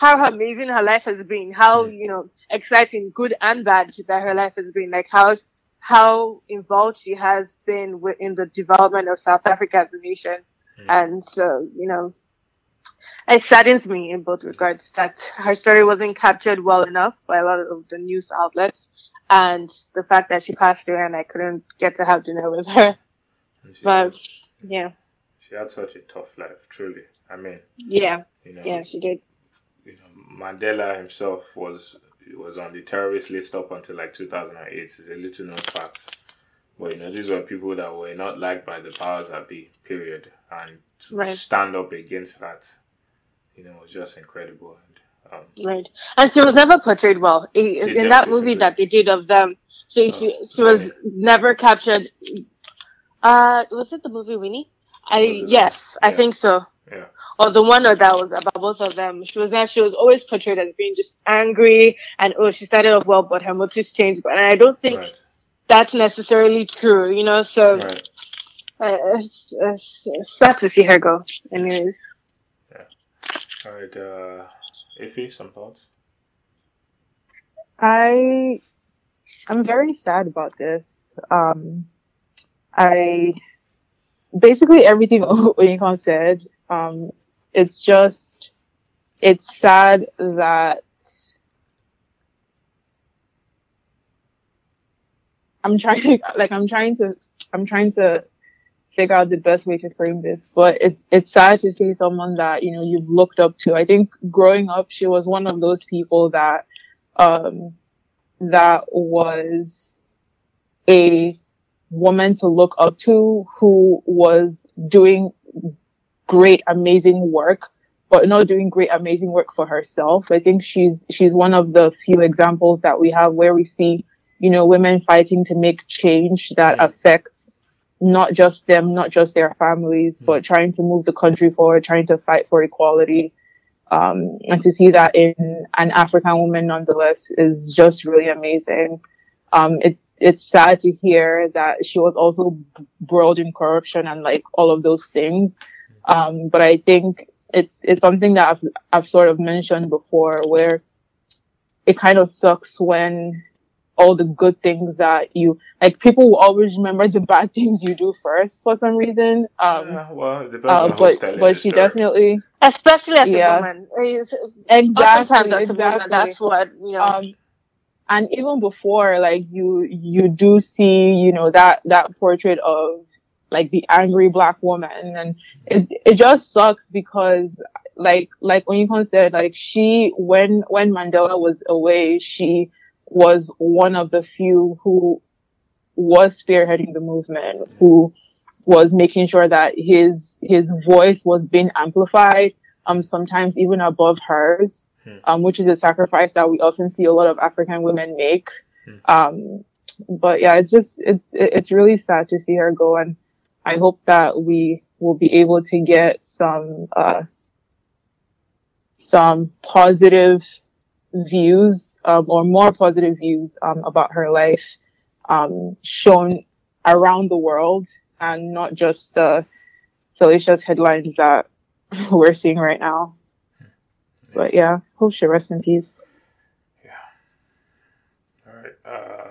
how amazing her life has been, how, you know, exciting, good and bad that her life has been, like how, how involved she has been in the development of South Africa as a nation. Mm. And so, you know, it saddens me in both regards that her story wasn't captured well enough by a lot of the news outlets and the fact that she passed away and I couldn't get to have dinner with her. But yeah. She had such a tough life, truly. I mean, yeah, you know, yeah, she did. You know, Mandela himself was was on the terrorist list up until like 2008. It's a little known fact. But you know, these were people that were not liked by the powers that be. Period. And to right. stand up against that, you know, was just incredible. Um, right, and she was never portrayed well in, in that movie that they did of them. She oh, she, she was never captured. Uh, was it the movie Winnie? I yes, yeah. I think so. Yeah. Or the one or that was about both of them. She was not. She was always portrayed as being just angry, and oh, she started off well, but her motives changed. But I don't think right. that's necessarily true. You know, so right. uh, it's, it's, it's sad to see her go. Anyways. Yeah. All right. Uh Iffy, some thoughts? I I'm very sad about this. Um, I basically everything Onyekon said. Um, it's just it's sad that I'm trying to like I'm trying to I'm trying to figure out the best way to frame this, but it, it's sad to see someone that you know you've looked up to. I think growing up, she was one of those people that um, that was a woman to look up to who was doing great, amazing work, but not doing great, amazing work for herself. I think she's, she's one of the few examples that we have where we see, you know, women fighting to make change that affects not just them, not just their families, mm-hmm. but trying to move the country forward, trying to fight for equality. Um, and to see that in an African woman nonetheless is just really amazing. Um, it, it's sad to hear that she was also embroiled in corruption and like all of those things. Um, but I think it's, it's something that I've, I've sort of mentioned before where it kind of sucks when all the good things that you, like people will always remember the bad things you do first for some reason. Um, yeah, well, uh, but, but she story. definitely, Especially as Yeah. a woman. It's- exactly, oftentimes as a woman, exactly. that's what, you know. um and even before like you you do see you know that that portrait of like the angry black woman and it it just sucks because like like Onyekon said like she when when Mandela was away she was one of the few who was spearheading the movement who was making sure that his his voice was being amplified um sometimes even above hers um, which is a sacrifice that we often see a lot of African women make. Um, but yeah, it's just, it, it- it's really sad to see her go. And I hope that we will be able to get some, uh, some positive views, um, or more positive views, um, about her life, um, shown around the world and not just the salacious headlines that we're seeing right now. But yeah, hope she rests in peace. Yeah. All right. Uh,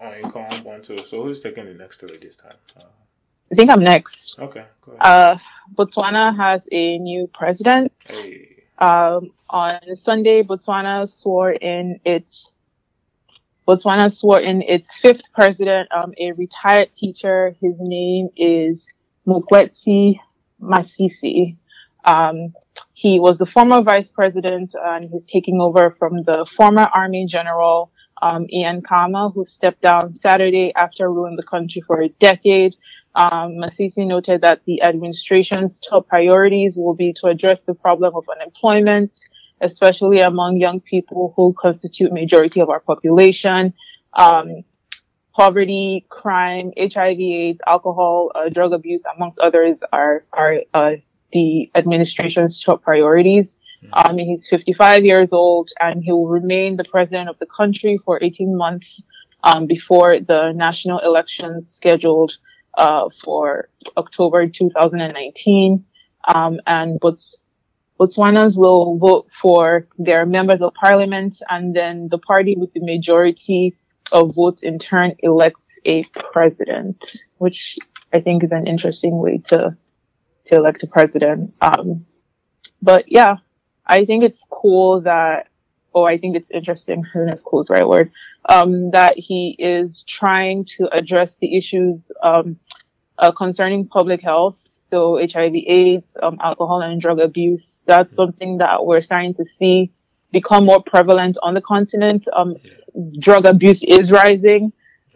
on you call one too. So who's taking the next story this time? Uh, I think I'm next. okay, go ahead. Uh, Botswana has a new president. hey. Um, on Sunday, Botswana swore in its Botswana swore in its fifth president, um, a retired teacher. His name is Mokgweetsi Masisi. Um, he was the former vice president and he's taking over from the former army general, um, Ian Khama, who stepped down Saturday after ruling the country for a decade. Um, Masisi noted that the administration's top priorities will be to address the problem of unemployment, especially among young people who constitute majority of our population. Um, poverty, crime, HIV/AIDS, alcohol, uh, drug abuse, amongst others, are are uh, the administration's top priorities. Um, he's 55 years old, and he will remain the president of the country for 18 months um, before the national elections scheduled uh, for October 2019. Um, and Bots- Botswanans will vote for their members of parliament, and then the party with the majority of votes in turn elects a president, which I think is an interesting way to to elect a president. Um, but yeah, I think it's cool that, oh, I think it's interesting. I don't know if cool is the right word. Um, that he is trying to address the issues um, uh, concerning public health. So HIV, AIDS, um, alcohol and drug abuse. That's something that we're starting to see become more prevalent on the continent. Um, drug abuse is rising.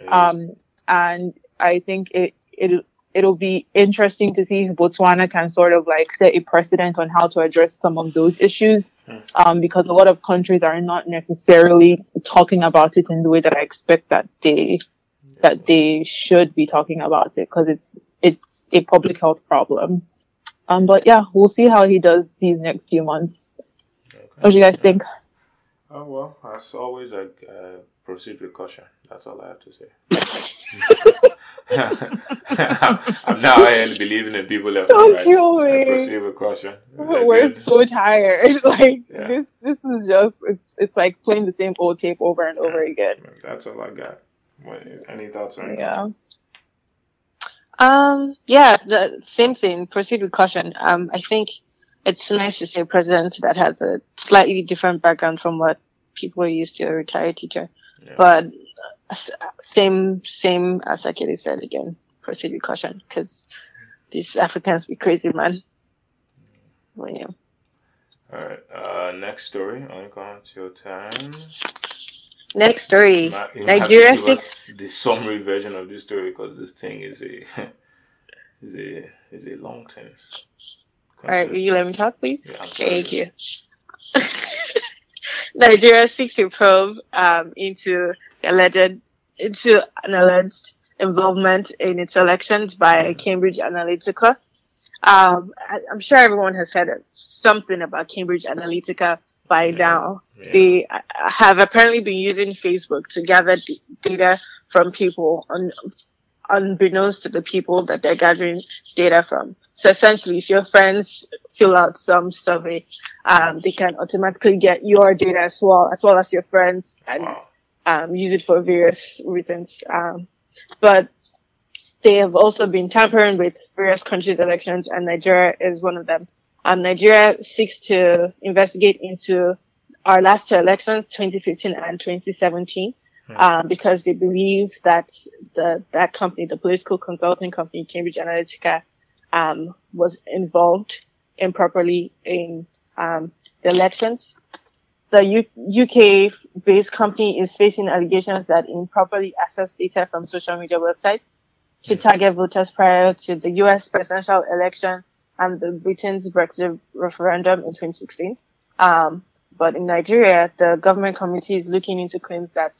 Um, and I think it, it, it'll be interesting to see if Botswana can sort of like set a precedent on how to address some of those issues. Um, because a lot of countries are not necessarily talking about it in the way that I expect that they, that they should be talking about it because it's, it's a public health problem. Um, but yeah, we'll see how he does these next few months. What do you guys think? Oh well, as always, I uh, proceed with caution. That's all I have to say. I'm now in believing in people left Don't right. kill me. I proceed with caution. We're good. so tired. Like Yeah. this, this is just it's it's like playing the same old tape over and over again. That's all I got. What, any thoughts on Yeah. Um, yeah, the same thing. Proceed with caution. Um, I think it's nice to see a president that has a slightly different background from what people are used to, a retired teacher. Yeah. But same, same as Akeli said again, proceed with caution, because these Africans be crazy, man. Well, yeah. All right. Uh, next story. On to your time. Next story. Ma- Nigeria have to give six. us the summary version of this story because this thing is a is a is a long thing. All right, will you let me talk, please? Yeah, Thank you. Nigeria seeks to probe um, into alleged into an alleged involvement in its elections by Cambridge Analytica. Um, I, I'm sure everyone has heard something about Cambridge Analytica by now. Yeah. They uh, have apparently been using Facebook to gather d- data from people un- unbeknownst to the people that they're gathering data from. So essentially, if your friends fill out some survey, um, they can automatically get your data as well, as well as your friends, and um, use it for various reasons. Um, but they have also been tampering with various countries' elections, and Nigeria is one of them. Um, Nigeria seeks to investigate into our last two elections, 2015 and 2017, Hmm. um, because they believe that the that company, the political consulting company Cambridge Analytica, um, was involved improperly in um, the elections. The U- UK-based company is facing allegations that improperly accessed data from social media websites to target voters prior to the US presidential election and the Britain's Brexit referendum in 2016. Um, but in Nigeria, the government committee is looking into claims that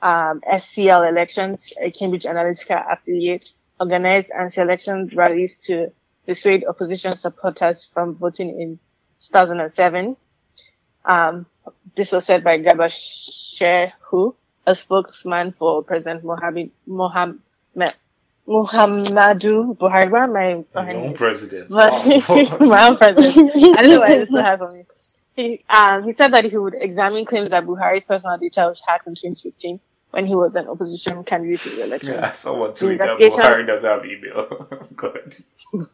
um, SCL elections, a Cambridge Analytica affiliate, organized anti-election rallies to dissuade opposition supporters from voting in 2007. Um, this was said by Garba Shehu, a spokesman for President Mohammed, Mohammed, Muhammadu Buhari. Why am I Your own this? president. But my own president. I don't know why this is happening. He um he said that he would examine claims that Buhari's personal data was hacked in 2015 when he was an opposition candidate in the election. yeah, someone tweeted that Buhari doesn't have email. Good.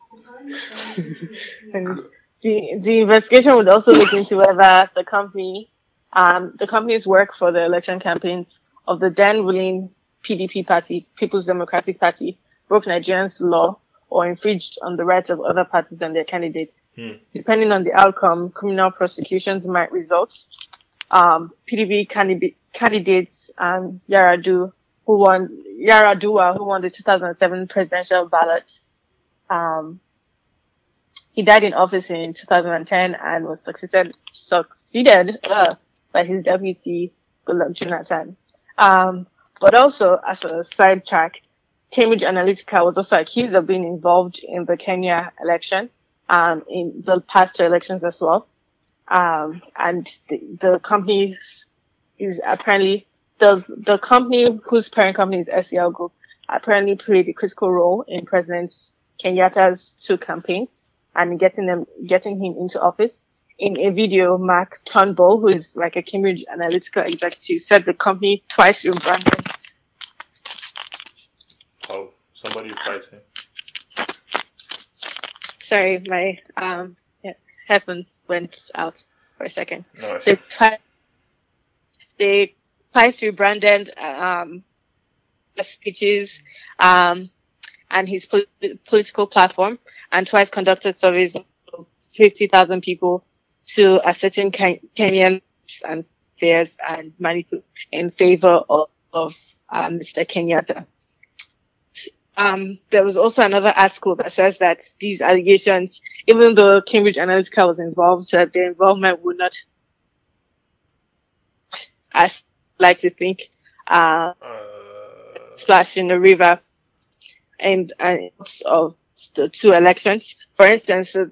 And the the investigation would also look into whether the company um the company's work for the election campaigns of the then ruling PDP party, People's Democratic Party, broke Nigerians' law or infringed on the rights of other parties and their candidates. Hmm. Depending on the outcome, criminal prosecutions might result. Um, PDP candidate, candidates um, Yaradu, who won Yar'Adua, who won the 2007 presidential ballot, um, he died in office in 2010 and was succeeded succeeded uh, by his deputy Goodluck Jonathan. Um, but also, as a sidetrack, Cambridge Analytica was also accused of being involved in the Kenya election, um, in the past two elections as well. Um, and the, the is apparently the the company whose parent company is SCL Group apparently played a critical role in President Kenyatta's two campaigns and getting them getting him into office. In a video, Mark Turnbull, who is like a Cambridge Analytica executive, said the company twice rebranded Oh, somebody fighting. Sorry, my um headphones went out for a second. No, They twice they twice rebranded um speeches um and his pol- political platform, and twice conducted surveys of fifty thousand people to ascertain Ken- Kenyan and fears and manipulate in favor of, of um, Mr. Kenyatta. Um, there was also another article that says that these allegations, even though Cambridge Analytica was involved, that their involvement would not, as like to think, uh, uh, splash in the river and, and of the two elections. For instance, uh,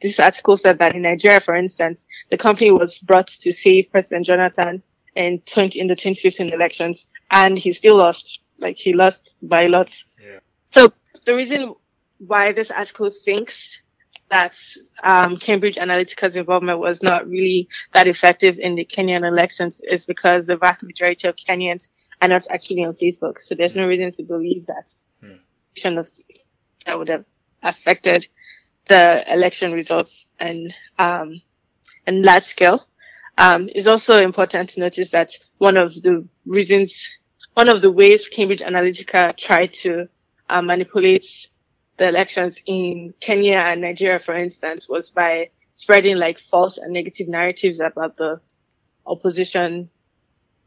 this article said that in Nigeria, for instance, the company was brought to save President Jonathan in 20, in the 2015 elections and he still lost. Like he lost by a lot. Yeah. So the reason why this article thinks that um, Cambridge Analytica's involvement was not really that effective in the Kenyan elections is because the vast majority of Kenyans are not actually on Facebook. So there's no reason to believe that. Of that would have affected the election results and um, and large scale. Um, it's also important to notice that one of the reasons, one of the ways Cambridge Analytica tried to uh, manipulate the elections in Kenya and Nigeria, for instance, was by spreading like false and negative narratives about the opposition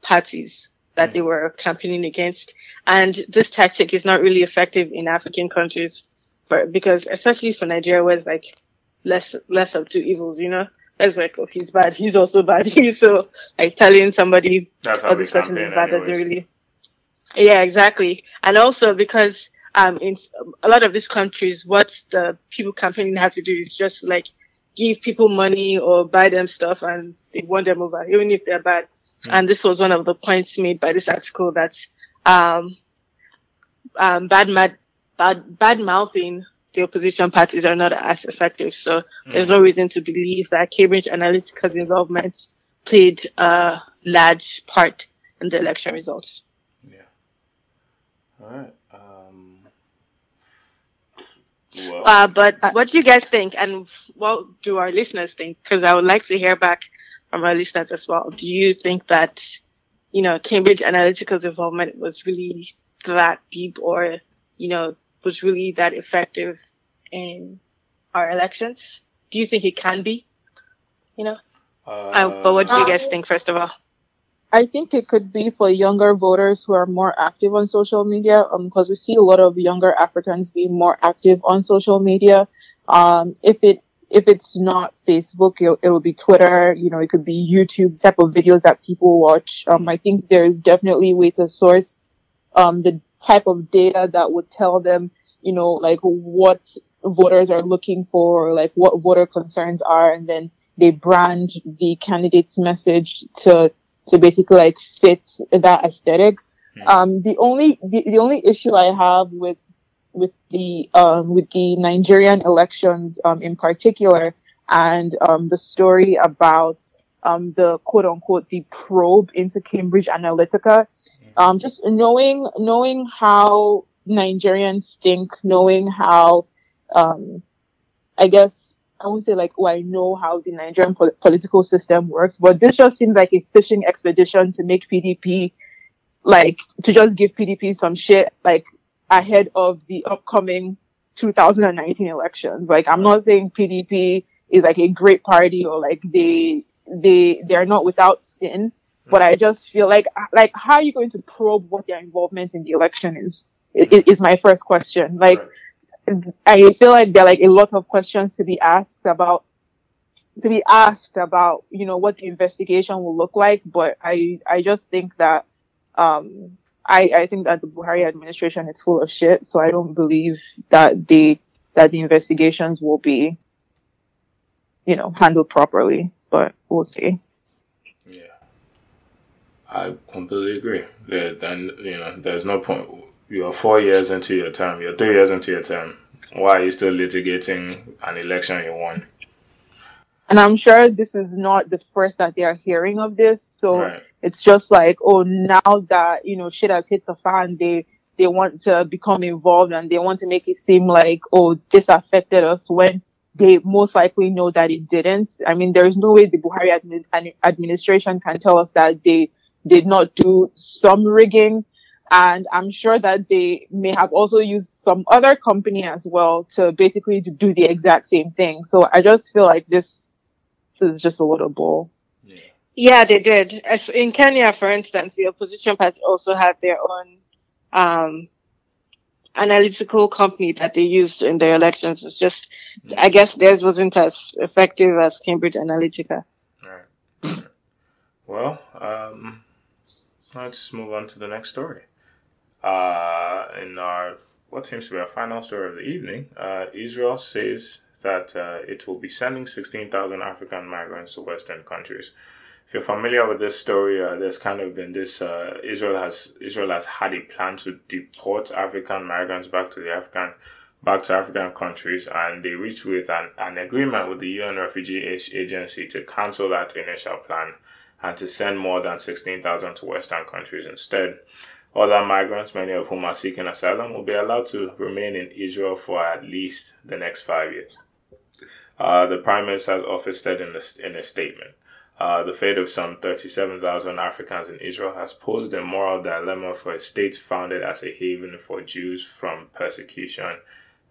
parties that they were campaigning against. And this tactic is not really effective in African countries for, because especially for Nigeria where it's like less, less of two evils, you know? It's like, oh, he's bad. He's also bad. so like telling somebody, oh, this person is bad doesn't really. Yeah, exactly. And also because, um, in a lot of these countries, what the people campaigning have to do is just like give people money or buy them stuff and they won them over, even if they're bad. And this was one of the points made by this article that, um, um, bad, mad, bad, bad mouthing the opposition parties are not as effective. So there's no reason to believe that Cambridge Analytica's involvement played a large part in the election results. Yeah. All right. Um, well, Uh, but what do you guys think, and what do our listeners think? Because I would like to hear back from our listeners as well. Do you think that, you know, Cambridge Analytica's involvement was really that deep, or you know, was really that effective in our elections? Do you think it can be? You know, uh, but what do you guys think first of all? I think it could be for younger voters who are more active on social media, because we see a lot of younger Africans being more active on social media. Um, if it if it's not Facebook, it'll, it'll be Twitter. You know, it could be YouTube type of videos that people watch. Um, I think there's definitely a way to source um, the type of data that would tell them, you know, like what voters are looking for, like what voter concerns are, and then they brand the candidate's message to to basically like fit that aesthetic. Um, the only the, the only issue I have with with the um, with the Nigerian elections um, in particular, and um, the story about um, the quote unquote the probe into Cambridge Analytica, um, just knowing knowing how Nigerians think, knowing how um, I guess I won't say like, oh, I know how the Nigerian pol- political system works, but this just seems like a fishing expedition to make PDP, like, to just give PDP some shit, like, ahead of the upcoming 2019 elections. Like, I'm not saying PDP is like a great party or like they, they, they're not without sin, but I just feel like, like, how are you going to probe what their involvement in the election is? Is, is my first question. Like, Right. I feel like there are like a lot of questions to be asked about to be asked about, you know, what the investigation will look like. But I I just think that um I, I think that the Buhari administration is full of shit, so I don't believe that the that the investigations will be, you know, handled properly. But we'll see. Yeah, I completely agree. There, then you know, there's no point. You're four years into your term. You're three years into your term. Why are you still litigating an election you won? And I'm sure this is not the first that they are hearing of this. So Right. it's just like, oh, now that, you know, shit has hit the fan, they, they want to become involved and they want to make it seem like, oh, this affected us when they most likely know that it didn't. I mean, there is no way the Buhari admi- admi- administration can tell us that they did not do some rigging. And I'm sure that they may have also used some other company as well to basically to do the exact same thing. So I just feel like this, this is just a little bull. Yeah. Yeah, they did. As in Kenya, for instance, the opposition party also had their own um, analytical company that they used in their elections. It's just, I guess theirs wasn't as effective as Cambridge Analytica. Right. well, um, let's move on to the next story. Uh, in our what seems to be our final story of the evening, uh, Israel says that uh, it will be sending 16,000 African migrants to Western countries. If you're familiar with this story, uh, there's kind of been this uh, Israel has Israel has had a plan to deport African migrants back to the African back to African countries, and they reached with an, an agreement with the UN Refugee Agency to cancel that initial plan and to send more than 16,000 to Western countries instead. Other migrants, many of whom are seeking asylum, will be allowed to remain in Israel for at least the next five years. Uh, the Prime Minister's office said in, the, in a statement uh, the fate of some 37,000 Africans in Israel has posed a moral dilemma for a state founded as a haven for Jews from persecution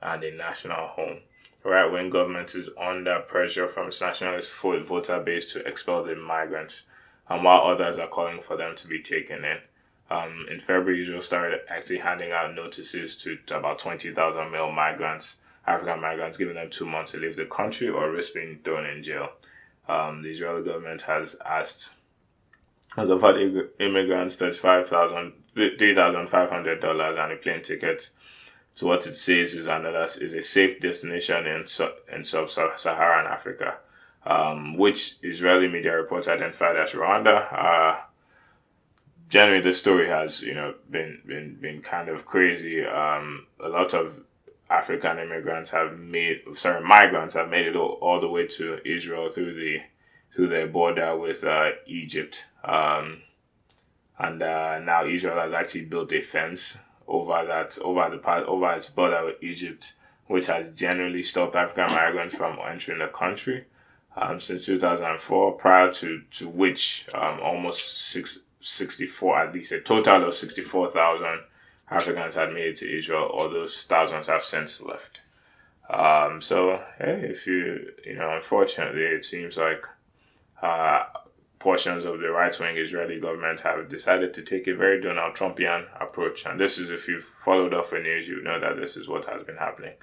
and a national home. Right wing government is under pressure from its nationalist voter base to expel the migrants, and while others are calling for them to be taken in. Um, in February, Israel started actually handing out notices to, to about 20,000 male migrants, African migrants, giving them two months to leave the country or risk being thrown in jail. Um, the Israeli government has asked, has offered immigrants $35,000, $3,500 and a plane ticket to what it says is another is a safe destination in in sub-Saharan Africa, um, which Israeli media reports identified as Rwanda. Uh, generally the story has you know been been been kind of crazy. Um, a lot of African immigrants have made sorry migrants have made it all, all the way to Israel through the through their border with uh, Egypt. Um, and uh, now Israel has actually built a fence over that over the over its border with Egypt, which has generally stopped African migrants from entering the country. Um, since 2004, prior to, to which um, almost six, 64, at least a total of 64,000 Africans had made it to Israel, or those thousands have since left. Um, so, hey, if you, you know, unfortunately, it seems like uh, portions of the right wing Israeli government have decided to take a very Donald Trumpian approach. And this is, if you've followed up for news, you know that this is what has been happening.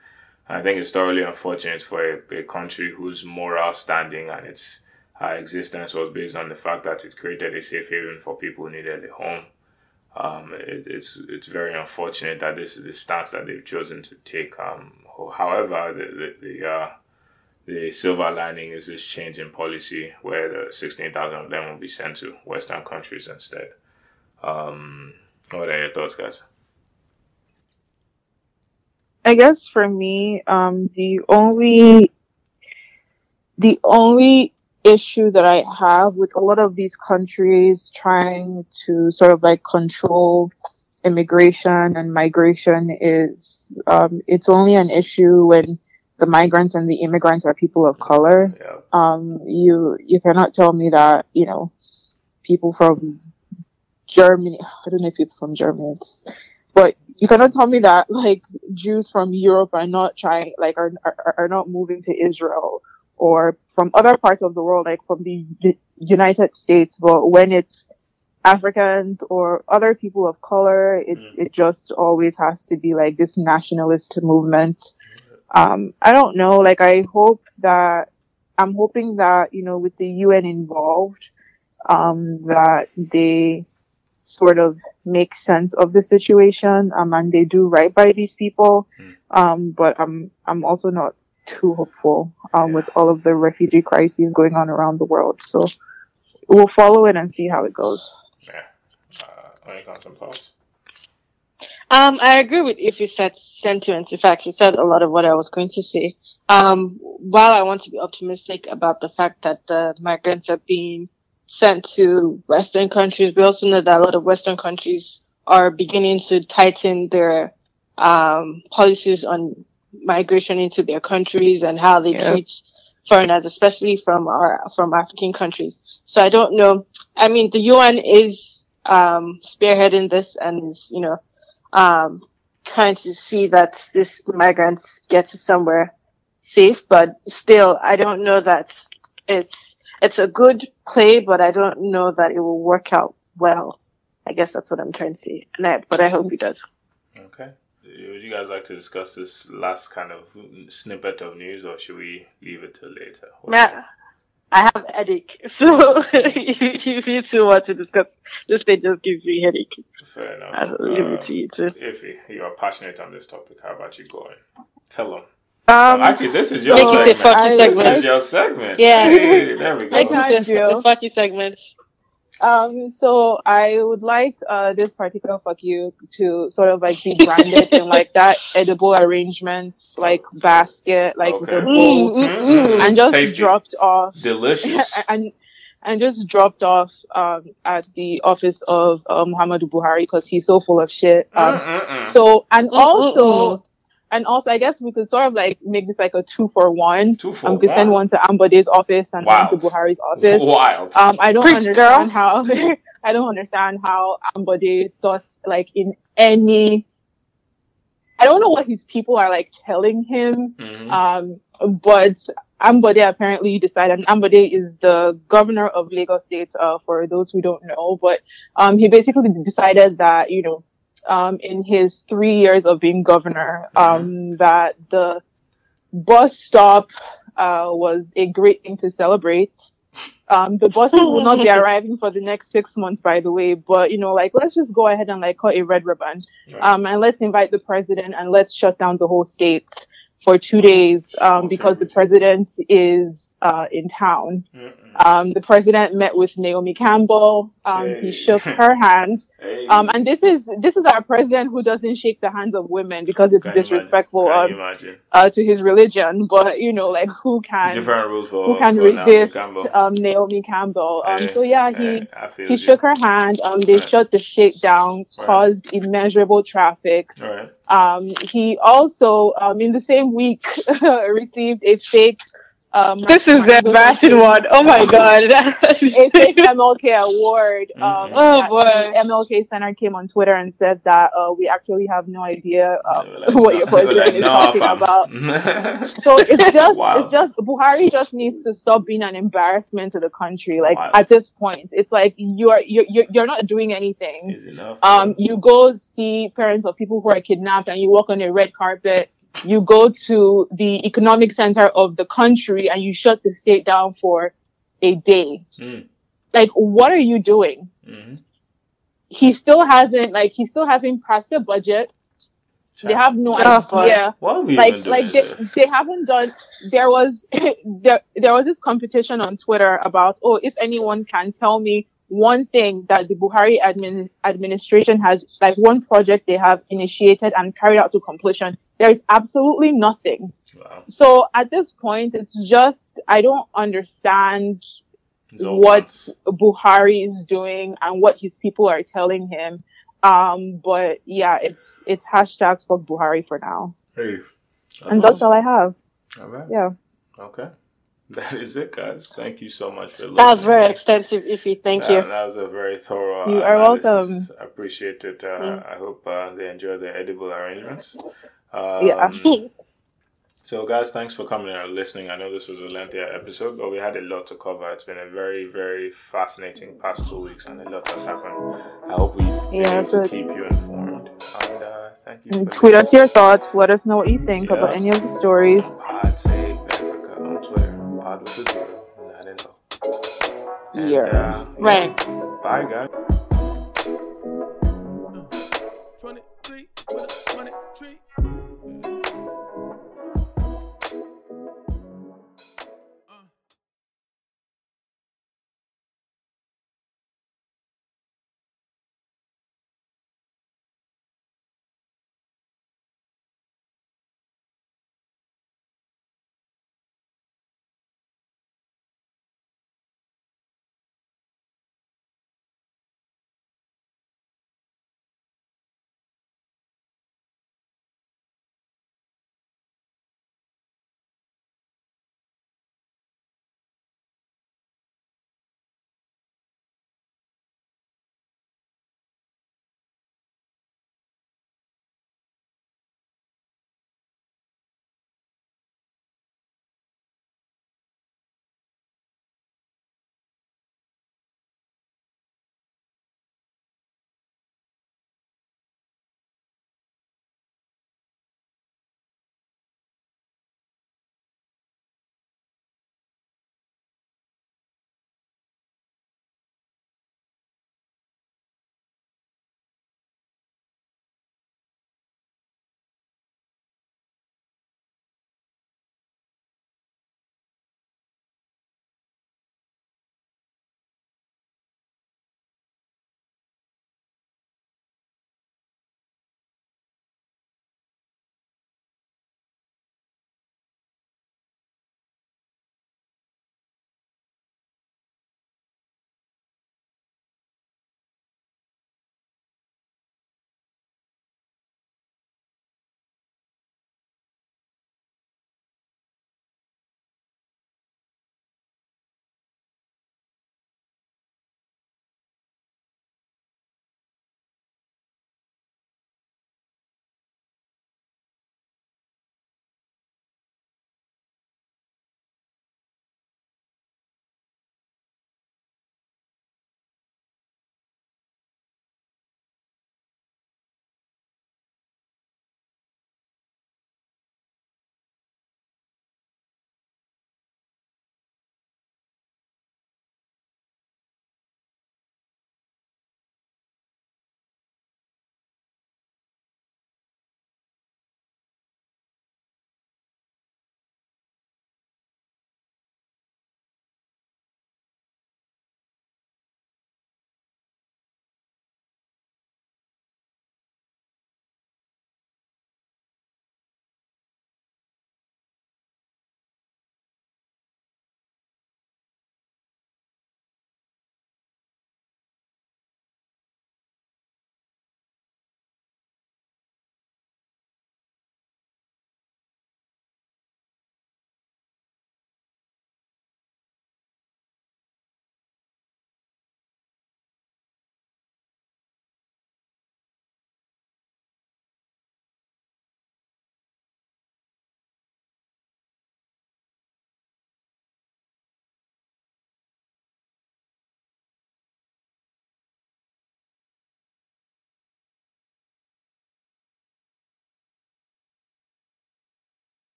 I think it's thoroughly unfortunate for a, a country whose moral standing and its uh, existence was based on the fact that it created a safe haven for people who needed a home. Um, it, it's it's very unfortunate that this is the stance that they've chosen to take. Um, however, the the, the, uh, the silver lining is this change in policy where the 16,000 of them will be sent to Western countries instead. Um, what are your thoughts, guys? I guess for me, um, the only the only issue that I have with a lot of these countries trying to sort of like control immigration and migration is um, it's only an issue when the migrants and the immigrants are people of color. Yeah. Um, you you cannot tell me that you know people from Germany. I don't know if people from Germany, but you cannot tell me that like Jews from Europe are not trying like are are, are not moving to Israel or from other parts of the world, like from the United States. But when it's Africans or other people of color, it, mm. it just always has to be like this nationalist movement. Um, I don't know. Like, I hope that, I'm hoping that, you know, with the UN involved, um, that they sort of make sense of the situation, um, and they do right by these people. Mm. Um, but I'm, I'm also not too hopeful um, yeah. with all of the refugee crises going on around the world. So we'll follow it and see how it goes. Yeah. Uh, any thoughts? Um, I agree with Ife's sentiments. In fact, she said a lot of what I was going to say. Um, while I want to be optimistic about the fact that the migrants are being sent to Western countries, we also know that a lot of Western countries are beginning to tighten their um, policies on migration into their countries and how they treat foreigners, especially from our from African countries. So I don't know. I mean, the UN is um, spearheading this and is you know um, trying to see that these migrants get to somewhere safe, but still, I don't know that it's it's a good play, but I don't know that it will work out well. I guess that's what I'm trying to say, and I, but I hope it does. Okay would you guys like to discuss this last kind of snippet of news, or should we leave it till later? Yeah, I have a headache, so if you too want to discuss this, thing just gives me headache. Fair enough. I'll leave it to you too. Ify, you are passionate on this topic. How about you going? Tell them. Um, actually, this is your segment. This is your segment. Yeah. Hey, there we go. I got you. The fucky segment. Um, so I would like uh, this particular fuck you to sort of like be branded in like that edible arrangement, like basket, like okay. with a bowl, mm, mm, mm, and just Tasty. dropped off. Delicious. and and just dropped off um, at the office of uh, Muhammadu Buhari because he's so full of shit. Um, so and also and also I guess we could sort of like make this like a two for one. Two for Um, we could send one. one to Ambode's office and Wow. one to Buhari's office. Wild. Um, I don't Preach, understand how I don't understand how Ambode thought like in any. I don't know what his people are like telling him, Mhm. um, but Ambode apparently decided. And Ambode is the governor of Lagos State. Uh, for those who don't know, but um, he basically decided that you know, um, in his three years of being governor, um, that the bus stop uh, was a great thing to celebrate. Um, the buses will not be arriving for the next six months, by the way. But you know, like let's just go ahead and like cut a red ribbon, um, and let's invite the president and let's shut down the whole state for two days, um, because the president is uh, in town. Um, the president met with Naomi Campbell. Um, Hey. he shook her hand. Hey. Um, and this is this is our president who doesn't shake the hands of women because it's Can you imagine? disrespectful imagine? uh, to his religion. But you know, like who can for who can Naomi resist Campbell. um, Naomi Campbell? Um, Hey, so yeah, he he you. shook her hand. Um, they Right. shut the state down, Right. caused immeasurable traffic. Right. Um, he also um, in the same week received a fake. Um, This is the embarrassing one. Oh my god. a fake MLK award. Um, Mhm. Oh, boy. MLK Center came on Twitter and said that uh, we actually have no idea like, what your president like, is no, talking fam. about. So it's just, Wow. it's just Buhari just needs to stop being an embarrassment to the country. Like Wow. at this point, it's like you're you're you're you're not doing anything. Is enough. Um, you go see parents of people who are kidnapped and you walk on a red carpet. You go to the economic center of the country and you shut the state down for a day. Mm. Like, what are you doing? Mhm. He still hasn't, like, he still hasn't passed the budget. They have no boy. idea. What are we Like, even like they, they haven't done. There was there there was this competition on Twitter about oh if anyone can tell me one thing that the Buhari admin, administration has like one project they have initiated and carried out to completion. There is absolutely nothing. Wow. So at this point, it's just I don't understand what once. Buhari is doing and what his people are telling him. Um, but yeah, it's it's hashtag fuck Buhari for now, Hey. and that's all I have. All right. Yeah. Okay. That is it, guys. Thank you so much for listening. That was very extensive, Ify. Thank That- you. That was a very thorough. You uh, are analysis. welcome. I appreciate it. Uh, Mm. I hope uh, they enjoy the edible arrangements. Um, Yeah. So, guys, thanks for coming and listening. I know this was a lengthier episode, but we had a lot to cover. It's been a very, very fascinating past two weeks, and a lot has happened. I hope we've Yeah, able to keep you informed. And uh, thank you. For tweet us your thoughts. Let us know what you think Yeah. about any of the stories. Pod Save Africa on Twitter. Pod with a zero, not an O. And, Yeah. uh, Right. Bye, guys.